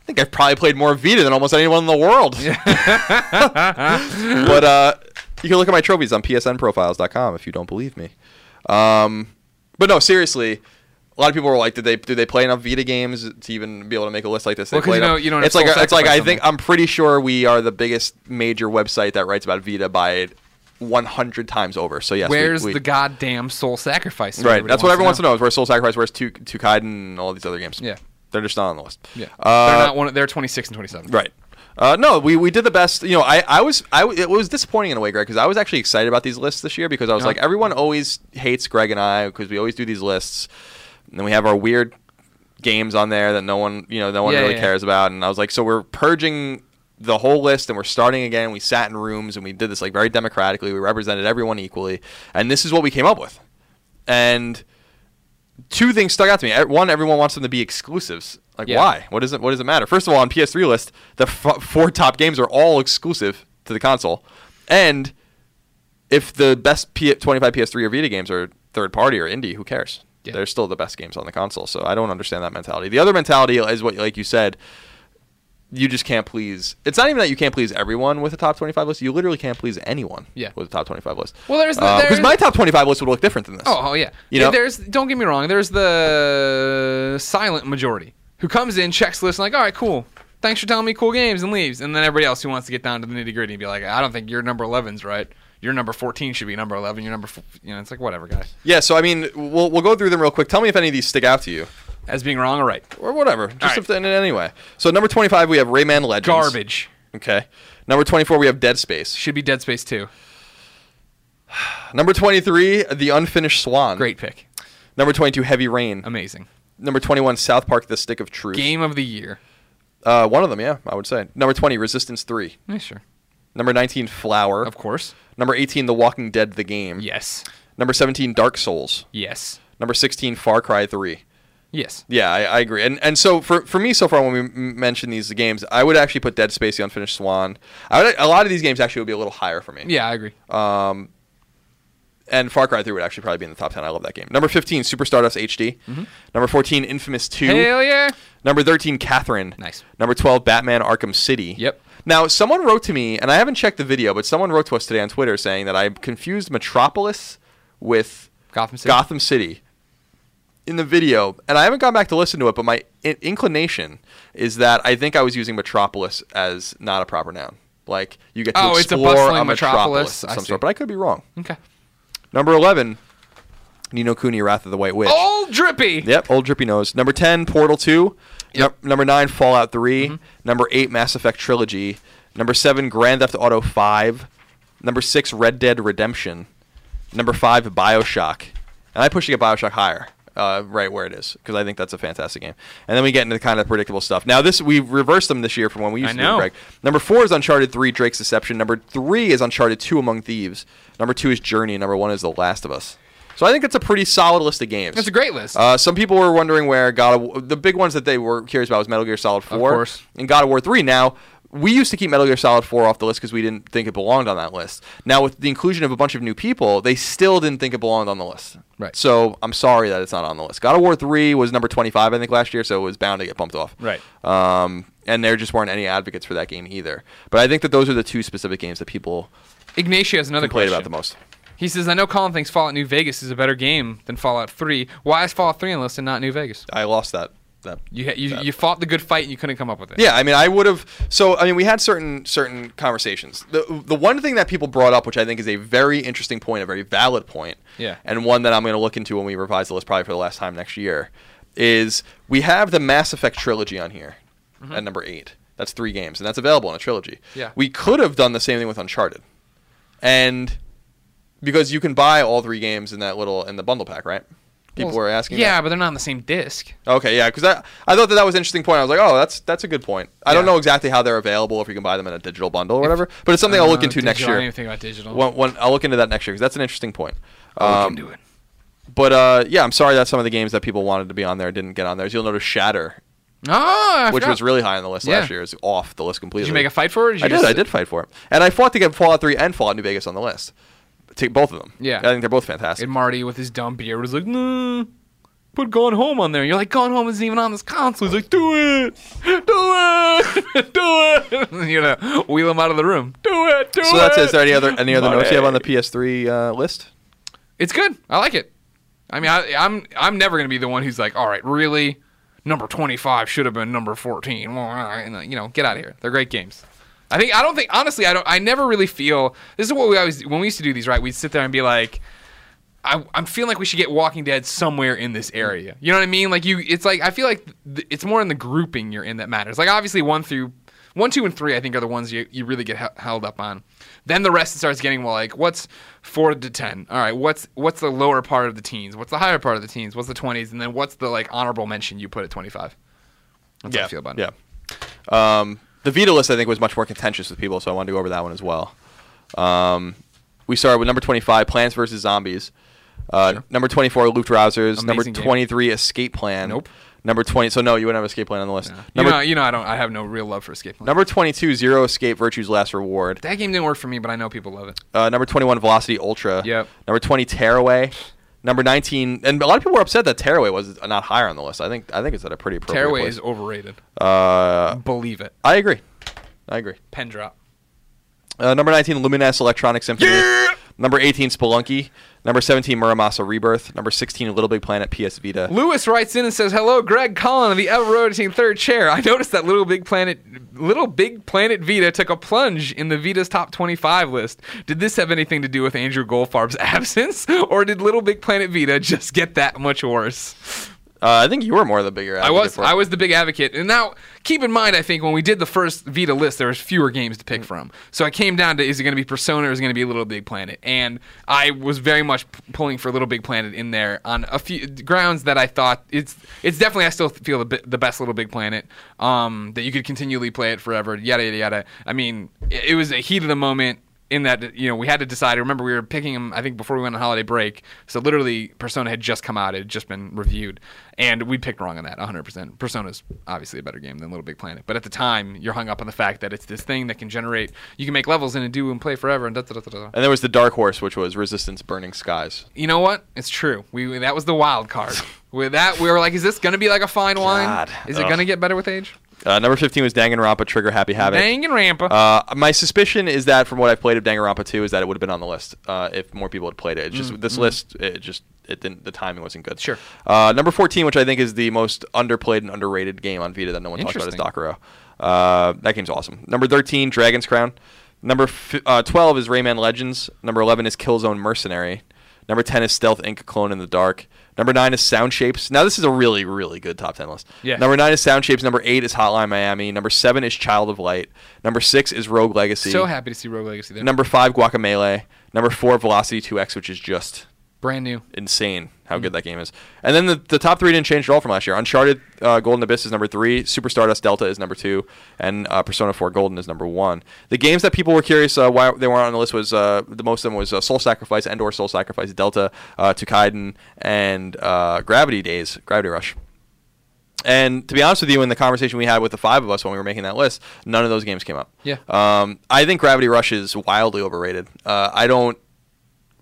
I think I've probably played more Vita than almost anyone in the world. but uh, you can look at my trophies on PSNProfiles.com if you don't believe me. Um, but no, seriously. A lot of people were like, "Did they did they play enough Vita games to even be able to make a list like this?" They Well, you know- you don't It's like a- it's like I think. I'm pretty sure we are the biggest major website that writes about Vita by 100 times over. So yes, Where's we, the goddamn Soul Sacrifice? Right. That's what everyone wants to know is where's Soul Sacrifice, where's Two Toukiden and all these other games. Yeah. They're just not on the list. Yeah. Uh, they're not one. They're 26 and 27. Right. Uh, no, we, we did the best. You know, I, I was I it was disappointing in a way, Greg, because I was actually excited about these lists this year because I was Yeah. like, everyone always hates Greg and I because we always do these lists, and then we have our weird games on there that no one you know no one Yeah, really yeah. cares about, and I was like, so we're purging the whole list and we're starting again. We sat in rooms and we did this like very democratically. We represented everyone equally, and this is what we came up with, and two things stuck out to me. One, everyone wants them to be exclusives. Like, Yeah. why? What does it? What does it matter? First of all, on PS3 list, the f- four top games are all exclusive to the console, and if the best P- 25 PS3 or Vita games are third party or indie, who cares? Yeah. They're still the best games on the console. So I don't understand that mentality. The other mentality is what, like you said, you just can't please. It's not even that you can't please everyone with a top 25 list. You literally can't please anyone Yeah. with a top 25 list. Well, there's the- uh, because there's- my top 25 list would look different than this. Oh, oh yeah. You know? there's don't get me wrong. There's the silent majority who comes in, checks list, and like, all right, cool. Thanks for telling me cool games, and leaves. And then everybody else who wants to get down to the nitty gritty and be like, I don't think your number 11's right. Your number 14 should be number 11. Your number, f-, you know, it's like whatever, guys. Yeah, so I mean, we'll we'll go through them real quick. Tell me if any of these stick out to you, As being wrong or right. or whatever. Just right. in any way. So number twenty-five, we have Rayman Legends. Garbage. Okay. Number twenty-four, we have Dead Space. Should be Dead Space 2. Number twenty-three, The Unfinished Swan. Great pick. Number twenty-two, Heavy Rain. Amazing. Number twenty-one, South Park: The Stick of Truth. Game of the year. Uh, one of them, yeah, I would say. Number twenty, Resistance Three. Yeah, sure. Number nineteen, Flower. Of course. Number eighteen, The Walking Dead: The Game. Yes. Number seventeen, Dark Souls. Yes. Number sixteen, Far Cry Three. Yes. Yeah, I, I agree. And and so for for me so far when we m- mention these games, I would actually put Dead Space, The Unfinished Swan. I would, a lot of these games actually would be a little higher for me. Yeah, I agree. Um, and Far Cry 3 would actually probably be in the top 10. I love that game. Number 15, Super Stardust HD. Number 14, Infamous 2. Mm-hmm. Hell yeah. Number 13, Catherine. Nice. Number 12, Batman Arkham City. Yep. Now, someone wrote to me, and I haven't checked the video, but someone wrote to us today on Twitter saying that I confused Metropolis with Gotham City. Gotham City in the video, and I haven't gone back to listen to it, but my in- inclination is that I think I was using Metropolis as not a proper noun. Like you get to Oh, it's a explore a metropolis. metropolis some see. sort, but I could be wrong. Okay. Number eleven, Ni no Kuni, Wrath of the White Witch. Old Drippy. Yep, old drippy nose. Number ten, Portal Two. Yep. Num- number nine, Fallout 3 Mm-hmm. Number eight, Mass Effect Trilogy. Number seven, Grand Theft Auto Five. Number six, Red Dead Redemption. Number five, Bioshock. And I push to get Bioshock higher, uh, right where it is, because I think that's a fantastic game. And then we get into the kind of predictable stuff. Now this we reversed them this year from when we used I to do know. it, Greg. Number four is Uncharted Three, Drake's Deception. Number three is Uncharted Two, Among Thieves. Number two is Journey. Number one is The Last of Us. So I think it's a pretty solid list of games. It's a great list. Uh, some people were wondering where God of, the big ones that they were curious about was Metal Gear Solid 4 course. and God of War 3. Now, we used to keep Metal Gear Solid 4 off the list because we didn't think it belonged on that list. Now, with the inclusion of a bunch of new people, they still didn't think it belonged on the list. Right. So I'm sorry that it's not on the list. God of War 3 was number 25, I think, last year, so it was bound to get bumped off. Right. Um, and there just weren't any advocates for that game either. But I think that those are the two specific games that people Ignacio has another complained question. about the most. He says, I know Colin thinks Fallout New Vegas is a better game than Fallout 3. Why is Fallout 3 on the list and not New Vegas? I lost that. That You, you, you fought the good fight and you couldn't come up with it. Yeah, I mean, I would have. So, I mean, we had certain certain conversations. The the one thing that people brought up, which I think is a very interesting point, a very valid point, Yeah. and one that I'm going to look into when we revise the list, probably for the last time next year, is we have the Mass Effect trilogy on here at number eight. That's three games, and that's available in a trilogy. Mm-hmm. Yeah. we could have done the same thing with Uncharted, and because you can buy all three games in that little in the bundle pack, right? People Well, were asking. Yeah, that. but they're not on the same disc. Okay, yeah, because I, I thought that that was an interesting point. I was like, oh, that's that's a good point. I don't know exactly how they're available if you can buy them in a digital bundle or whatever, but it's something I'll look into next digital, I year. don't even think about digital. When, when, I'll look into that next year because that's an interesting point. I'll look Um, into it. But uh, yeah, I'm sorry that some of the games that people wanted to be on there didn't get on there. As you'll notice, Shatter, Oh, which was really high on the list Yeah. last year, is off the list completely. Did you make a fight for it? or I you did. just- I did fight for it, and I fought to get Fallout 3 and Fallout New Vegas on the list. Take both of them. Yeah. I think they're both fantastic. And Marty with his dumb beard was like, no, put Gone Home on there. And you're like, Gone Home isn't even on this console. He's like, do it, do it, do it. And you know, wheel him out of the room. Do it, do so it. So that's it. Is there any other any other notes you have on the PS3 uh, list? It's good. I like it. I mean, I, I'm I'm never gonna be the one who's like, all right, really, number 25 should have been number 14. And, uh, you know, get out of here. They're great games. I think I don't think honestly I don't I never really feel this is what we always when we used to do these right we'd sit there and be like I, I'm feeling like we should get Walking Dead somewhere in this area. You know what I mean? Like you, it's like I feel like th- it's more in the grouping you're in that matters. Like obviously one through one, two, and three I think are the ones you, you really get he- held up on. Then the rest starts getting well like what's four to ten? All right, what's what's the lower part of the teens? What's the higher part of the teens? What's the twenties? And then what's the like honorable mention you put at twenty five? That's how I feel about it. Yeah. Um, the Vita list, I think, was much more contentious with people, so I wanted to go over that one as well. Um, we started with number 25, Plants vs. Zombies. Uh, Number 24, Luke Rousers. Number game. 23, Escape Plan. Nope. Number 20, so no, you wouldn't have Escape Plan on the list. No. Number, know, you know, I don't. I have no real love for Escape. Plan. number 22, Zero Escape Virtue's Last Reward. That game didn't work for me, but I know people love it. Uh, number 21, Velocity Ultra. Yep. Number 20, Tearaway. Number 19, and a lot of people were upset that Tearaway was not higher on the list. I think I think it's at a pretty appropriate Tearaway place. is overrated. Uh, Believe it. I agree. I agree. Pen drop. Uh, number 19, Lumines Electronic Symphony. Number 18, Spelunky. Number 17, Muramasa Rebirth. Number 16, Little Big Planet PS Vita. Lewis writes in and says, "Hello, Greg Colin of the ever rotating third chair. I noticed that Little Big Planet, Little Big Planet Vita took a plunge in the Vita's top 25 list. Did this have anything to do with Andrew Goldfarb's absence, or did Little Big Planet Vita just get that much worse?" Uh, I think you were more the bigger. I advocate was. I was the big advocate. And now keep in mind I think when we did the first Vita list there was fewer games to pick from. So I came down to is it going to be Persona or is it going to be Little Big Planet? And I was very much p- pulling for Little Big Planet in there on a few grounds that I thought it's it's definitely I still feel the, the best Little Big Planet. Um that you could continually play it forever. Yada yada yada. I mean, it, it was a heat of the moment in that you know we had to decide. I remember we were picking them. I think before we went on holiday break. So literally, Persona had just come out. It had just been reviewed, and we picked wrong on that 100. percent Persona's obviously a better game than Little Big Planet, but at the time, you're hung up on the fact that it's this thing that can generate. You can make levels in and do and play forever. And da, da, da, da, da. And there was the Dark Horse, which was Resistance Burning Skies. You know what? It's true. We that was the wild card. With that, we were like, is this gonna be like a fine wine? God. Is it Ugh. gonna get better with age? Uh, number 15 was Danganronpa Trigger Happy Havoc. Rampa. Uh, my suspicion is that from what I've played of Danganronpa 2 is that it would have been on the list uh, if more people had played it. It's just this list, it just it didn't. The timing wasn't good. Mm, Sure. Uh, number 14, which I think is the most underplayed and underrated game on Vita that no one talks about, is. Dokuro. Uh, that game's awesome. Number 13, Dragon's Crown. Number f- uh, 12 is Rayman Legends. Number 11 is Killzone Mercenary. Number 10 is Stealth Inc. Clone in the Dark. Number 9 is Sound Shapes. Now, this is a really, really good top 10 list. Yeah. Number 9 is Sound Shapes. Number 8 is Hotline Miami. Number 7 is Child of Light. Number 6 is Rogue Legacy. so happy to see Rogue Legacy there. Number 5, Guacamelee. Number 4, Velocity 2X, which is just Brand new. insane how good that game is. And then the, the top three didn't change at all from last year. Uncharted uh, Golden Abyss is number three, Super Stardust Delta is number two, and uh, Persona 4 Golden is number one. The games that people were curious uh, why they weren't on the list was uh, the most of them was uh, Soul Sacrifice, Endor Soul Sacrifice, Delta, uh, Toukiden, and uh, Gravity Days, Gravity Rush. And to be honest with you, in the conversation we had with the five of us when we were making that list, none of those games came up. Yeah. Um, I think Gravity Rush is wildly overrated. Uh, I don't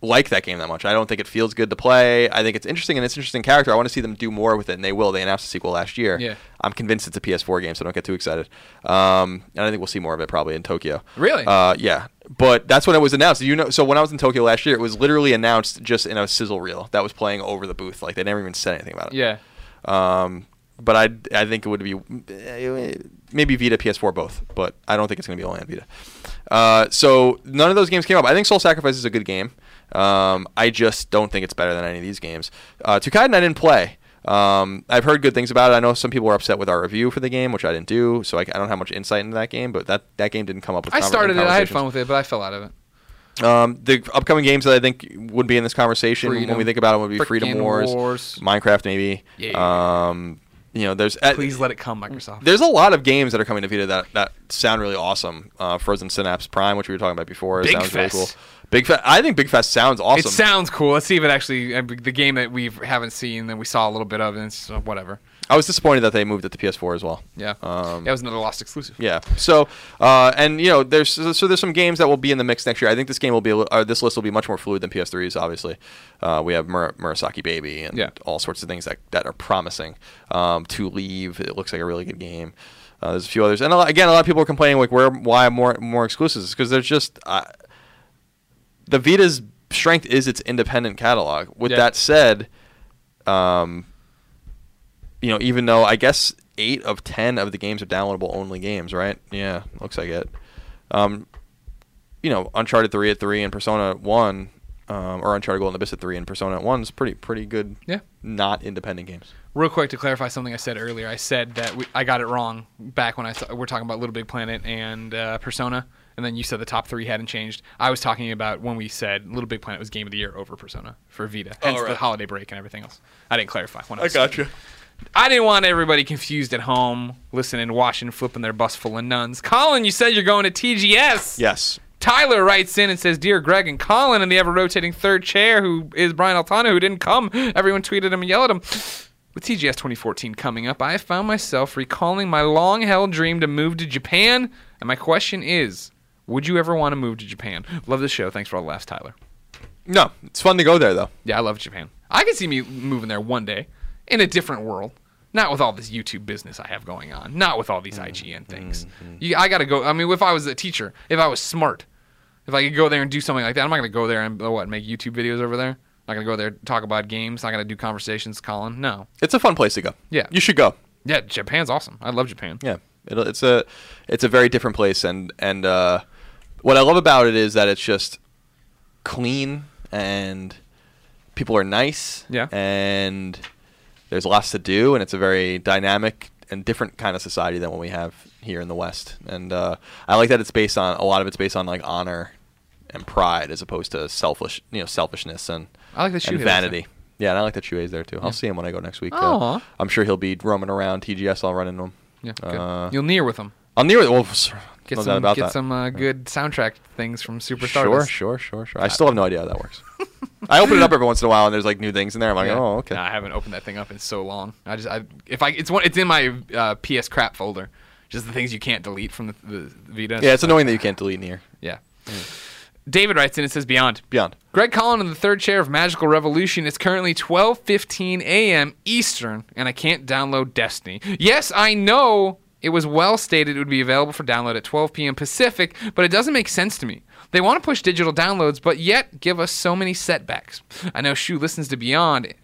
like that game that much. I don't think it feels good to play. I think it's interesting and it's an interesting character. I want to see them do more with it, and they will. They announced a sequel last year. Yeah. I'm convinced it's a PS4 game, so don't get too excited. Um, and I think we'll see more of it probably in Tokyo. Really? Uh, yeah. But that's when it was announced. You know, so when I was in Tokyo last year, it was literally announced just in a sizzle reel that was playing over the booth. Like they never even said anything about it. Yeah. Um, but I I think it would be maybe Vita, PS4, both. But I don't think it's going to be only on Vita. Uh, so none of those games came up. I think Soul Sacrifice is a good game. Um, I just don't think it's better than any of these games. Uh, Toukiden I didn't play. Um, I've heard good things about it. I know some people were upset with our review for the game, which I didn't do, so I, I don't have much insight into that game. But that, that game didn't come up with. I started it. I had fun with it, but I fell out of it. Um, the upcoming games that I think would be in this conversation when we think about it would be Freedom Wars, Wars. Minecraft, maybe. Yeah. Um, you know, there's uh, Please let it come, Microsoft. there's a lot of games that are coming to Vita that, that sound really awesome. Uh, Frozen Synapse Prime, which we were talking about before, Big sounds really cool. Big Fest. I think Big Fest sounds awesome. It sounds cool. Let's see if it actually uh, the game that we haven't seen that we saw a little bit of, and it's uh, whatever. I was disappointed that they moved it to PS4 as well. Yeah, Um, that was another lost exclusive. Yeah. So, uh, and you know, there's so there's some games that will be in the mix next year. I think this game will be, a uh, this list will be much more fluid than PS3's. Obviously, uh, we have Mur- Murasaki Baby and Yeah. all sorts of things that that are promising. Um, to leave, it looks like a really good game. Uh, there's a few others, and a lot, again, a lot of people are complaining like, where, why more more exclusives? Because there's just uh, the Vita's strength is its independent catalog. With Yeah. that said, um, you know, even though I guess eight of ten of the games are downloadable only games, right? Yeah, looks like it. Um, you know, Uncharted three at three and Persona one, um, or Uncharted Golden Abyss at three and Persona at one is pretty pretty good. Yeah. not independent games. Real quick to clarify something I said earlier, I said that we, I got it wrong back when I t- we're talking about Little Big Planet and uh, Persona, and then you said the top three hadn't changed. I was talking about when we said Little Big Planet was Game of the Year over Persona for Vita, hence the right. holiday break and everything else. I didn't clarify. When I, I was gotcha. I didn't want everybody confused at home, listening, watching, flipping their bus full of nuns. Colin, you said you're going to TGS. Yes. Tyler writes in and says, "Dear Greg and Colin, and the ever-rotating third chair, who is Brian Altano, who didn't come. Everyone tweeted him and yelled at him." With TGS 2014 coming up, I found myself recalling my long-held dream to move to Japan, and my question is, would you ever want to move to Japan? Love the show. Thanks for all the laughs, Tyler. No, it's fun to go there though. Yeah, I love Japan. I can see me moving there one day in a different world. Not with all this YouTube business I have going on. Not with all these IGN things. You, I got to go. I mean, if I was a teacher, if I was smart, if I could go there and do something like that, I'm not going to go there and what make YouTube videos over there. I'm not going to go there talk about games. I'm not going to do conversations. Colin, no. It's a fun place to go. Yeah. you should go. Yeah, Japan's awesome. I love Japan. Yeah, It'll, it's a it's a very different place, and and uh, what I love about it is that it's just clean and people are nice. Yeah. and there's lots to do, and it's a very dynamic and different kind of society than what we have here in the West. And uh, I like that it's based on a lot of it's based on like honor and pride as opposed to selfish, you know, selfishness and I like that and vanity. Yeah, and I like that Shuhei's there too. I'll see him when I go next week. Aw. Uh, I'm sure he'll be roaming around TGS. I'll run into him. Yeah. Uh, You'll near with him. I'll near with. Well, Get no doubt some about get that. some uh, good soundtrack things from Super Sure, sure, sure, sure. I still have no idea how that works. I open it up every once in a while, and there's like new things in there. I'm like, Yeah. oh, okay. Nah, I haven't opened that thing up in so long. I just, I, if I, it's one, it's in my uh, PS crap folder. Just the things you can't delete from the, the Vita. Yeah, it's annoying that you can't delete in here. Yeah. David writes in. It says Beyond. Beyond. Greg Colin in the third chair of Magical Revolution. It's currently 12:15 a.m. Eastern, and I can't download Destiny. Yes, I know it was well stated it would be available for download at 12 p.m. Pacific, but it doesn't make sense to me. They want to push digital downloads, but yet give us so many setbacks. I know Shu listens to Beyond.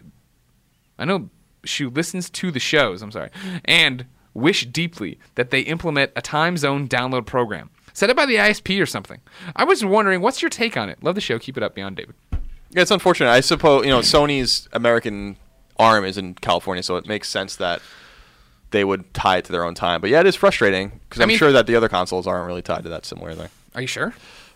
I know Shu listens to the shows. I'm sorry, and wish deeply that they implement a time zone download program. Set it by the ISP or something. I was wondering, what's your take on it? Love the show. Keep it up, Beyond David. Yeah, it's unfortunate. I suppose you know Sony's American arm is in California, so it makes sense that they would tie it to their own time. But yeah, it is frustrating because I'm mean- sure that the other consoles aren't really tied to that similar thing. Are you sure?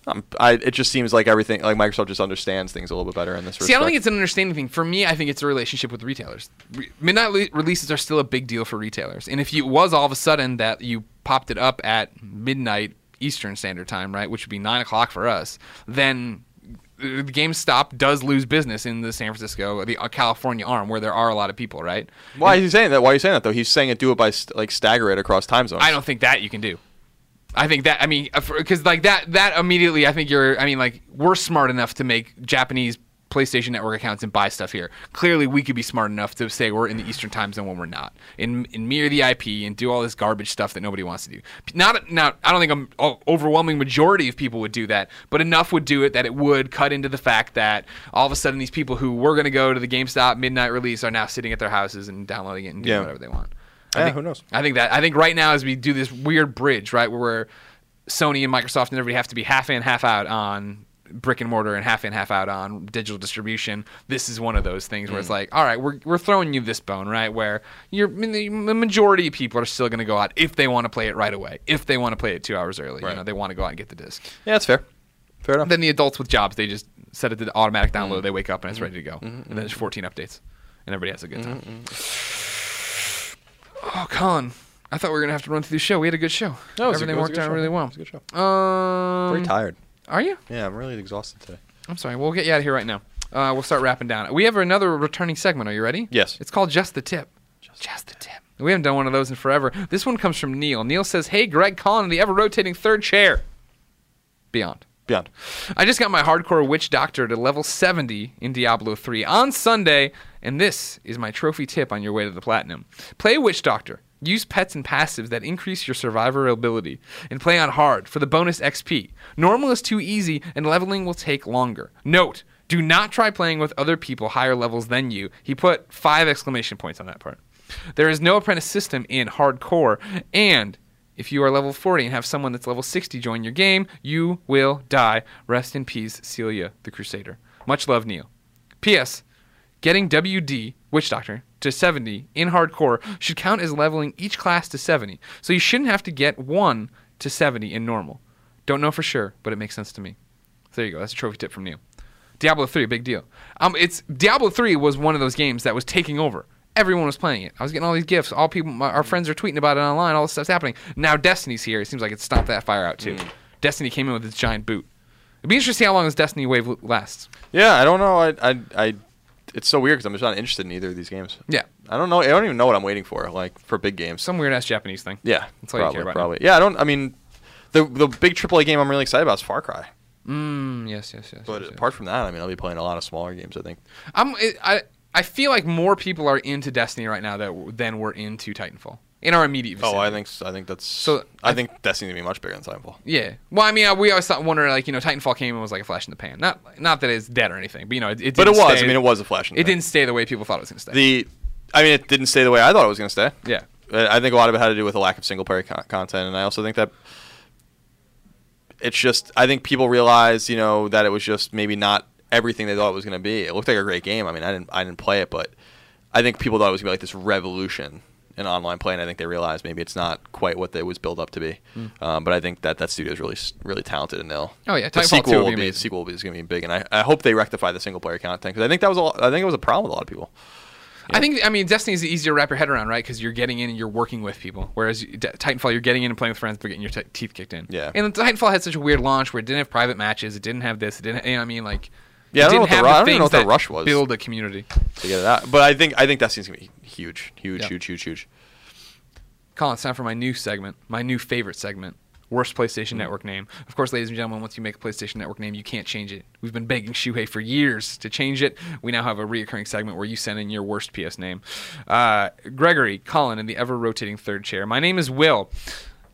Um, I, it just seems like everything, like Microsoft just understands things a little bit better in this See, I don't think it's an understanding thing. For me, I think it's a relationship with retailers. Re- Midnight le- releases are still a big deal for retailers. And if it was all of a sudden that you popped it up at midnight Eastern Standard Time, right, which would be 9 o'clock for us, then GameStop does lose business in the San Francisco, the uh, California arm, where there are a lot of people, right? Why is he saying that? Why are you saying that though? He's saying it do it by st- like stagger it across time zones. I don't think that you can do. I think that I mean because like that that immediately I think you're I mean like we're smart enough to make Japanese PlayStation Network accounts and buy stuff here. Clearly, we could be smart enough to say we're in the Eastern Time Zone when we're not, and, and mirror the IP and do all this garbage stuff that nobody wants to do. Not now. I don't think a overwhelming majority of people would do that, but enough would do it that it would cut into the fact that all of a sudden these people who were going to go to the GameStop midnight release are now sitting at their houses and downloading it and doing Yeah. whatever they want. I Yeah, think- who knows? I think that I think right now as we do this weird bridge, right, where Sony and Microsoft and everybody have to be half in, half out on brick and mortar and half in, half out on digital distribution. This is one of those things where it's Mm. like, all right, we're we're throwing you this bone, right? Where you're I mean, the majority of people are still going to go out if they want to play it right away, if they want to play it two hours early. You know, they want to go out and get the disc. Yeah, that's fair. Fair enough. Then the adults with jobs, they just set it to the automatic Mm-hmm. download. They wake up and it's ready to go, and then there's 14 updates, and everybody has a good time. Mm-hmm. Oh, con I thought we were gonna have to run through the show. We had a good show. No, it was a- Everything a worked out show. really well. It was a good show. Um, Very tired. Are you? Yeah, I'm really exhausted today. I'm sorry. We'll get you out of here right now. Uh, we'll start wrapping down. We have another returning segment. Are you ready? Yes. It's called Just the Tip. Just, the Tip. We haven't done one of those in forever. This one comes from Neil. Neil says, "Hey, Greg, Colin, the ever rotating third chair." Beyond. Beyond. I just got my hardcore witch doctor to level 70 in Diablo 3 on Sunday, and this is my trophy tip on your way to the platinum. Play witch doctor. Use pets and passives that increase your survivability, and play on hard for the bonus XP. Normal is too easy, and leveling will take longer. Note: Do not try playing with other people higher levels than you. He put five exclamation points on that part. There is no apprentice system in hardcore, and if you are level 40 and have someone that's level 60 join your game, you will die. Rest in peace, Celia the Crusader. Much love, Neil. P.S. Getting WD, Witch Doctor, to 70 in hardcore should count as leveling each class to 70, so you shouldn't have to get 1 to 70 in normal. Don't know for sure, but it makes sense to me. So there you go. That's a trophy tip from Neil. Diablo 3, big deal. Um, it's Diablo 3 was one of those games that was taking over. Everyone was playing it. I was getting all these gifts. All people, my, our friends are tweeting about it online. All this stuff's happening. Now Destiny's here. It seems like it stomped that fire out too. Destiny came in with its giant boot. It'd be interesting how long this Destiny wave lasts. Yeah, I don't know. I, I, I it's so weird because I'm just not interested in either of these games. Yeah, I don't know. I don't even know what I'm waiting for. Like for big games. some weird ass Japanese thing. Yeah, That's all you probably, care about. probably. Yeah, I don't. I mean, the the big AAA game I'm really excited about is Far Cry. Mm, yes, yes, yes. But yes, yes. apart from that, I mean, I'll be playing a lot of smaller games. I think. I'm, I I feel like more people are into Destiny right now that than were into Titanfall in our immediate vicinity. Oh, I think I think that's. So, I, I- think Destiny's gonna be much bigger than Titanfall. Yeah. Well, I mean, uh, we always thought, wonder like you know, Titanfall came and was like a flash in the pan. Not not that it's dead or anything, but you know, it, it But it was. stay- I mean, it was a flash. in the It pan. didn't stay the way people thought it was going to stay. The, I mean, it didn't stay the way I thought it was gonna stay. yeah. Uh, I think a lot of it had to do with a lack of single player con- content, and I also think that it's just I think people realized, you know, that it was just maybe not everything they thought it was going to be. It looked like a great game. I mean, I didn't I didn't play it, but I think people thought it was going to be like this revolution in online play, and I think they realized maybe it's not quite what it was built up to be. Um, but I think that that studio is really really talented, and they'll. Oh, yeah, the Titanfall sequel will be be sequel will be is going to be big, and I, I hope they rectify the single player content because I think that was a, I think it was a problem with a lot of people. I think I mean Destiny is easier to wrap your head around, right? Because you're getting in and you're working with people. Whereas Titanfall, you're getting in and playing with friends, but getting your t- teeth kicked in. Yeah. And Titanfall had such a weird launch where it didn't have private matches, it didn't have this, it didn't. You know what I mean, like. Yeah, I don't know what the I don't know what the rush was. Build a community. to get it out. But I think I think Destiny's going to be huge, huge, Yeah. huge, huge, huge. Colin, it's time for my new segment, my new favorite segment. Worst Hmm. PlayStation Network name. Of course, ladies and gentlemen, once you make a PlayStation Network name, you can't change it. We've been begging Shuhei for years to change it. We now have a reoccurring segment where you send in your worst PS name. Uh, Gregory, Colin, in the ever rotating third chair. My name is Will.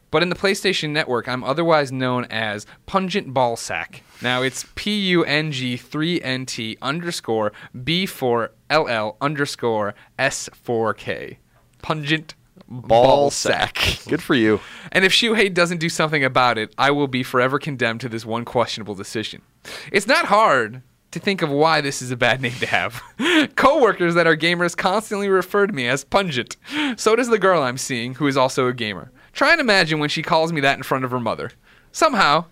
But in the PlayStation Network, I'm otherwise known as Pungent Ballsack. Now it's P U N G 3 N T underscore B 4 L L underscore S 4 K. Pungent Ball sack. Good for you. and if Shuhei doesn't do something about it, I will be forever condemned to this one questionable decision. It's not hard to think of why this is a bad name to have. Coworkers that are gamers constantly refer to me as pungent. So does the girl I'm seeing, who is also a gamer. Try and imagine when she calls me that in front of her mother. Somehow,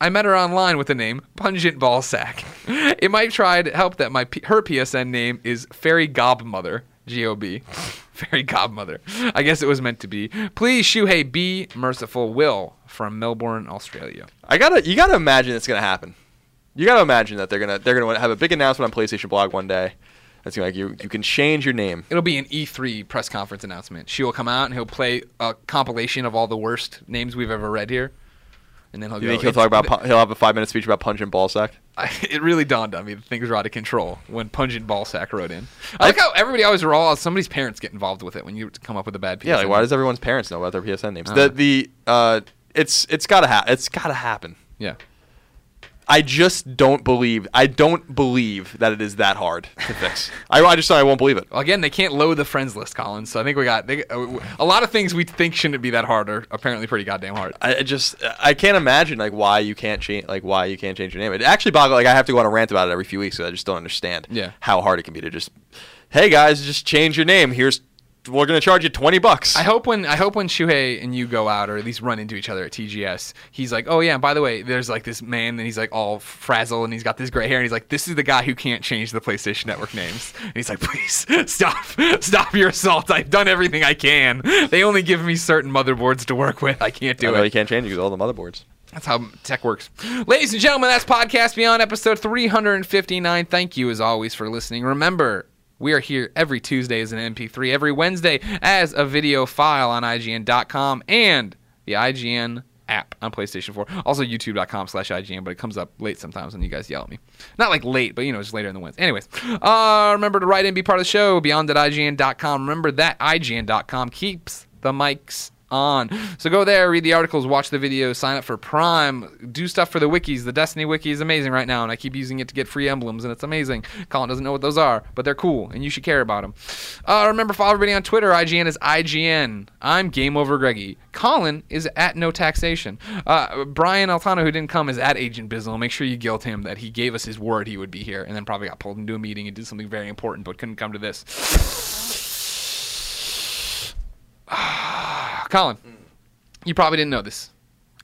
I met her online with the name Pungent Ballsack. It might try to help that my P- her PSN name is Fairy Gobmother. G O B. Fairy Godmother. I guess it was meant to be. Please, Shuhei, be merciful. Will from Melbourne, Australia. I gotta, you gotta imagine it's gonna happen. You gotta imagine that they're gonna, they're gonna have a big announcement on PlayStation Blog one day. That's like you, you can change your name. It'll be an E3 press conference announcement. Shu will come out and he'll play a compilation of all the worst names we've ever read here. And then he'll You go. think he'll talk about, he'll have a five minute speech about punch and ballsack? I, it really dawned on me that things were out of control when Pungent Ballsack wrote in. I like how everybody always roll. Somebody's parents get involved with it when you come up with a bad PSN. Yeah, like why does everyone's parents know about their PSN names? Uh. The the uh, it's it's gotta ha- it's gotta happen. Yeah. I just don't believe. I don't believe that it is that hard to fix. I, I just I won't believe it. Well, again, they can't load the friends list, Collins. So I think we got they, uh, a lot of things we think shouldn't be that hard are apparently pretty goddamn hard. I just I can't imagine like why you can't change like why you can't change your name. It actually boggles like I have to go on a rant about it every few weeks. So I just don't understand. Yeah. How hard it can be to just, hey guys, just change your name. Here's we're gonna charge you twenty bucks. I hope when I hope when Shuhei and you go out or at least run into each other at TGS, he's like, "Oh yeah, and by the way, there's like this man and he's like all frazzled and he's got this gray hair and he's like, this is the guy who can't change the PlayStation Network names." And he's like, "Please stop, stop your assault. I've done everything I can. They only give me certain motherboards to work with. I can't I do know it." you can't change it because all the motherboards. That's how tech works. Ladies and gentlemen, that's Podcast Beyond episode 359. Thank you, as always, for listening. Remember, we are here every Tuesday as an MP3, every Wednesday as a video file on IGN.com and the IGN app on PlayStation 4. Also, youtube.com slash IGN, but it comes up late sometimes when you guys yell at me. Not like late, but you know, just later in the Wednesday. Anyways, uh, remember to write in, be part of the show, beyond at IGN.com. Remember that IGN.com keeps the mics on. So go there, read the articles, watch the videos, sign up for Prime, do stuff for the wikis. The Destiny wiki is amazing right now, and I keep using it to get free emblems, and it's amazing. Colin doesn't know what those are, but they're cool, and you should care about them. Uh, remember, follow everybody on Twitter. IGN is IGN. I'm Game Over Greggy. Colin is at No Taxation. Uh, Brian Altano, who didn't come, is at Agent Bizzle. Make sure you guilt him that he gave us his word he would be here, and then probably got pulled into a meeting and did something very important, but couldn't come to this. Ah, Colin, you probably didn't know this.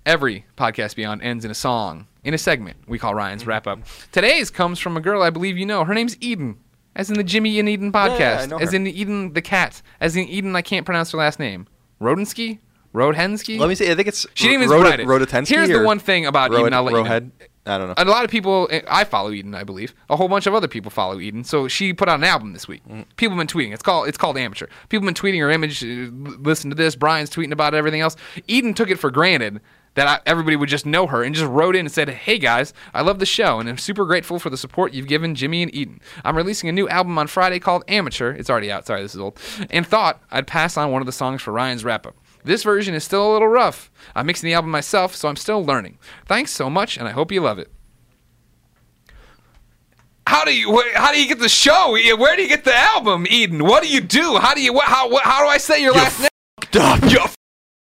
Every podcast beyond ends in a song, in a segment we call Ryan's mm-hmm. wrap up. Today's comes from a girl I believe you know. Her name's Eden, as in the Jimmy and Eden podcast, yeah, know as in the Eden the cat, as in Eden I can't pronounce her last name. Rodensky, Rodhensky. Let me see. I think it's She didn't even write it. Rhodotensky Here's the one thing about Eden. I'll let you know. I don't know. And A lot of people, I follow Eden, I believe. A whole bunch of other people follow Eden. So she put out an album this week. Mm. People have been tweeting. It's called it's called Amateur. People have been tweeting her image. uh, Listen to this. Brian's tweeting about everything else. Eden took it for granted that I, everybody would just know her and just wrote in and said, "Hey guys, I love the show and I'm super grateful for the support you've given Jimmy and Eden. I'm releasing a new album on Friday called Amateur. It's already out. Sorry, this is old. And thought I'd pass on one of the songs for Ryan's wrap up." This version is still a little rough. I'm mixing the album myself, so I'm still learning. Thanks so much, and I hope you love it. How do you how do you get the show? Where do you get the album, Eden? What do you do? How do you how how do I say your last name? You f-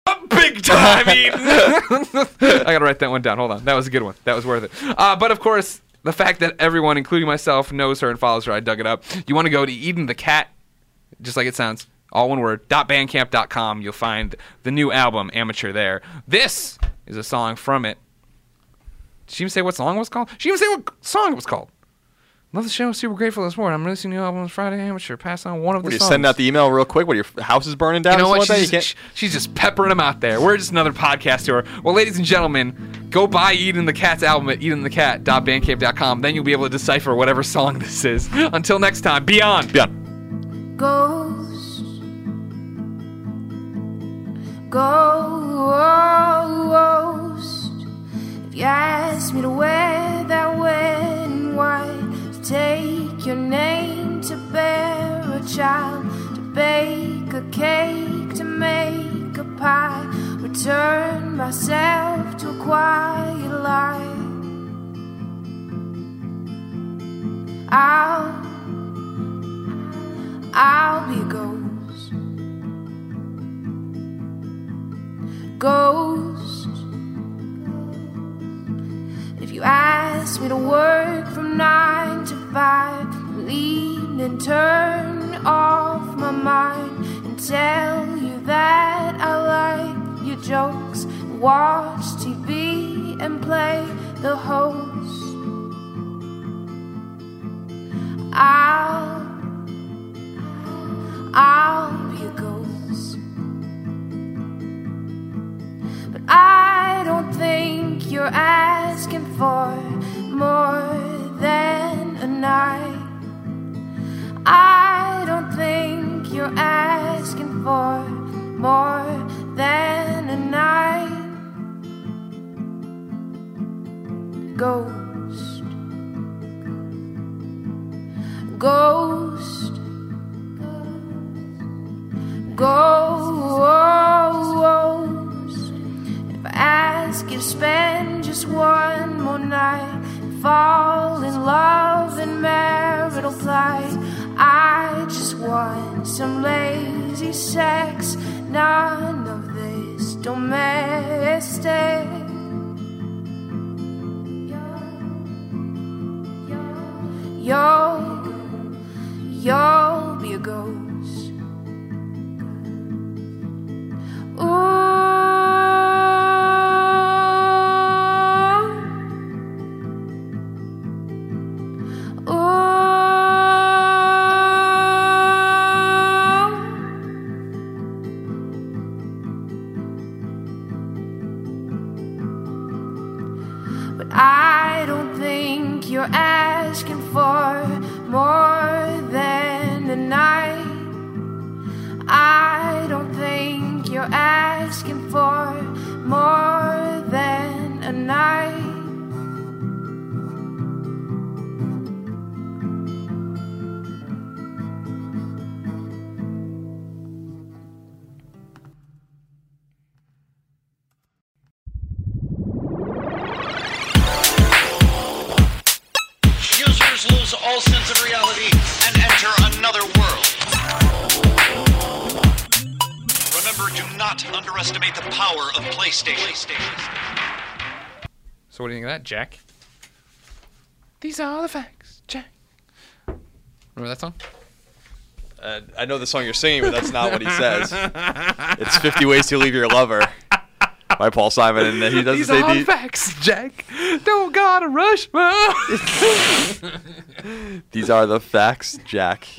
up big time, Eden. I gotta write that one down. Hold on, that was a good one. That was worth it. Uh, but of course, the fact that everyone, including myself, knows her and follows her, I dug it up. You want to go to Eden the Cat, just like it sounds, all one word. .bandcamp.com. You'll find the new album, Amateur. There. This is a song from it. Did she even say what song it was called? She didn't even say what song it was called. Love the show. Super grateful this morning. I'm releasing new albums Friday. Amateur. Pass on one of What, the you songs. send out the email real quick? What your house is burning down? You know what? She's like just, she's just peppering them out there. We're just another podcast to her. Well, ladies and gentlemen, go buy Eden the Cat's album at edenthecat.bandcamp.com. Then you'll be able to decipher whatever song this is. Until next time, beyond. You can't. Ghost. Oh, ghost. If you ask me to wear that wedding white, to take your name, to bear a child, to bake a cake, to make a pie, return myself to a quiet life. I'll I'll be a ghost. Ghost. If you ask me to work from nine to five, leave and turn off my mind and tell you that I like your jokes, watch TV and play the host. You're asking for I just want some lazy sex, none of this domestic. Asking for PlayStation. So what do you think of that, Jack? These are the facts, Jack. Remember that song? Uh, I know the song you're singing, but that's not what he says. it's 50 Ways to Leave Your Lover by Paul Simon, and he doesn't These say are the- the facts, Jack. Don't gotta rush. these are the facts, Jack.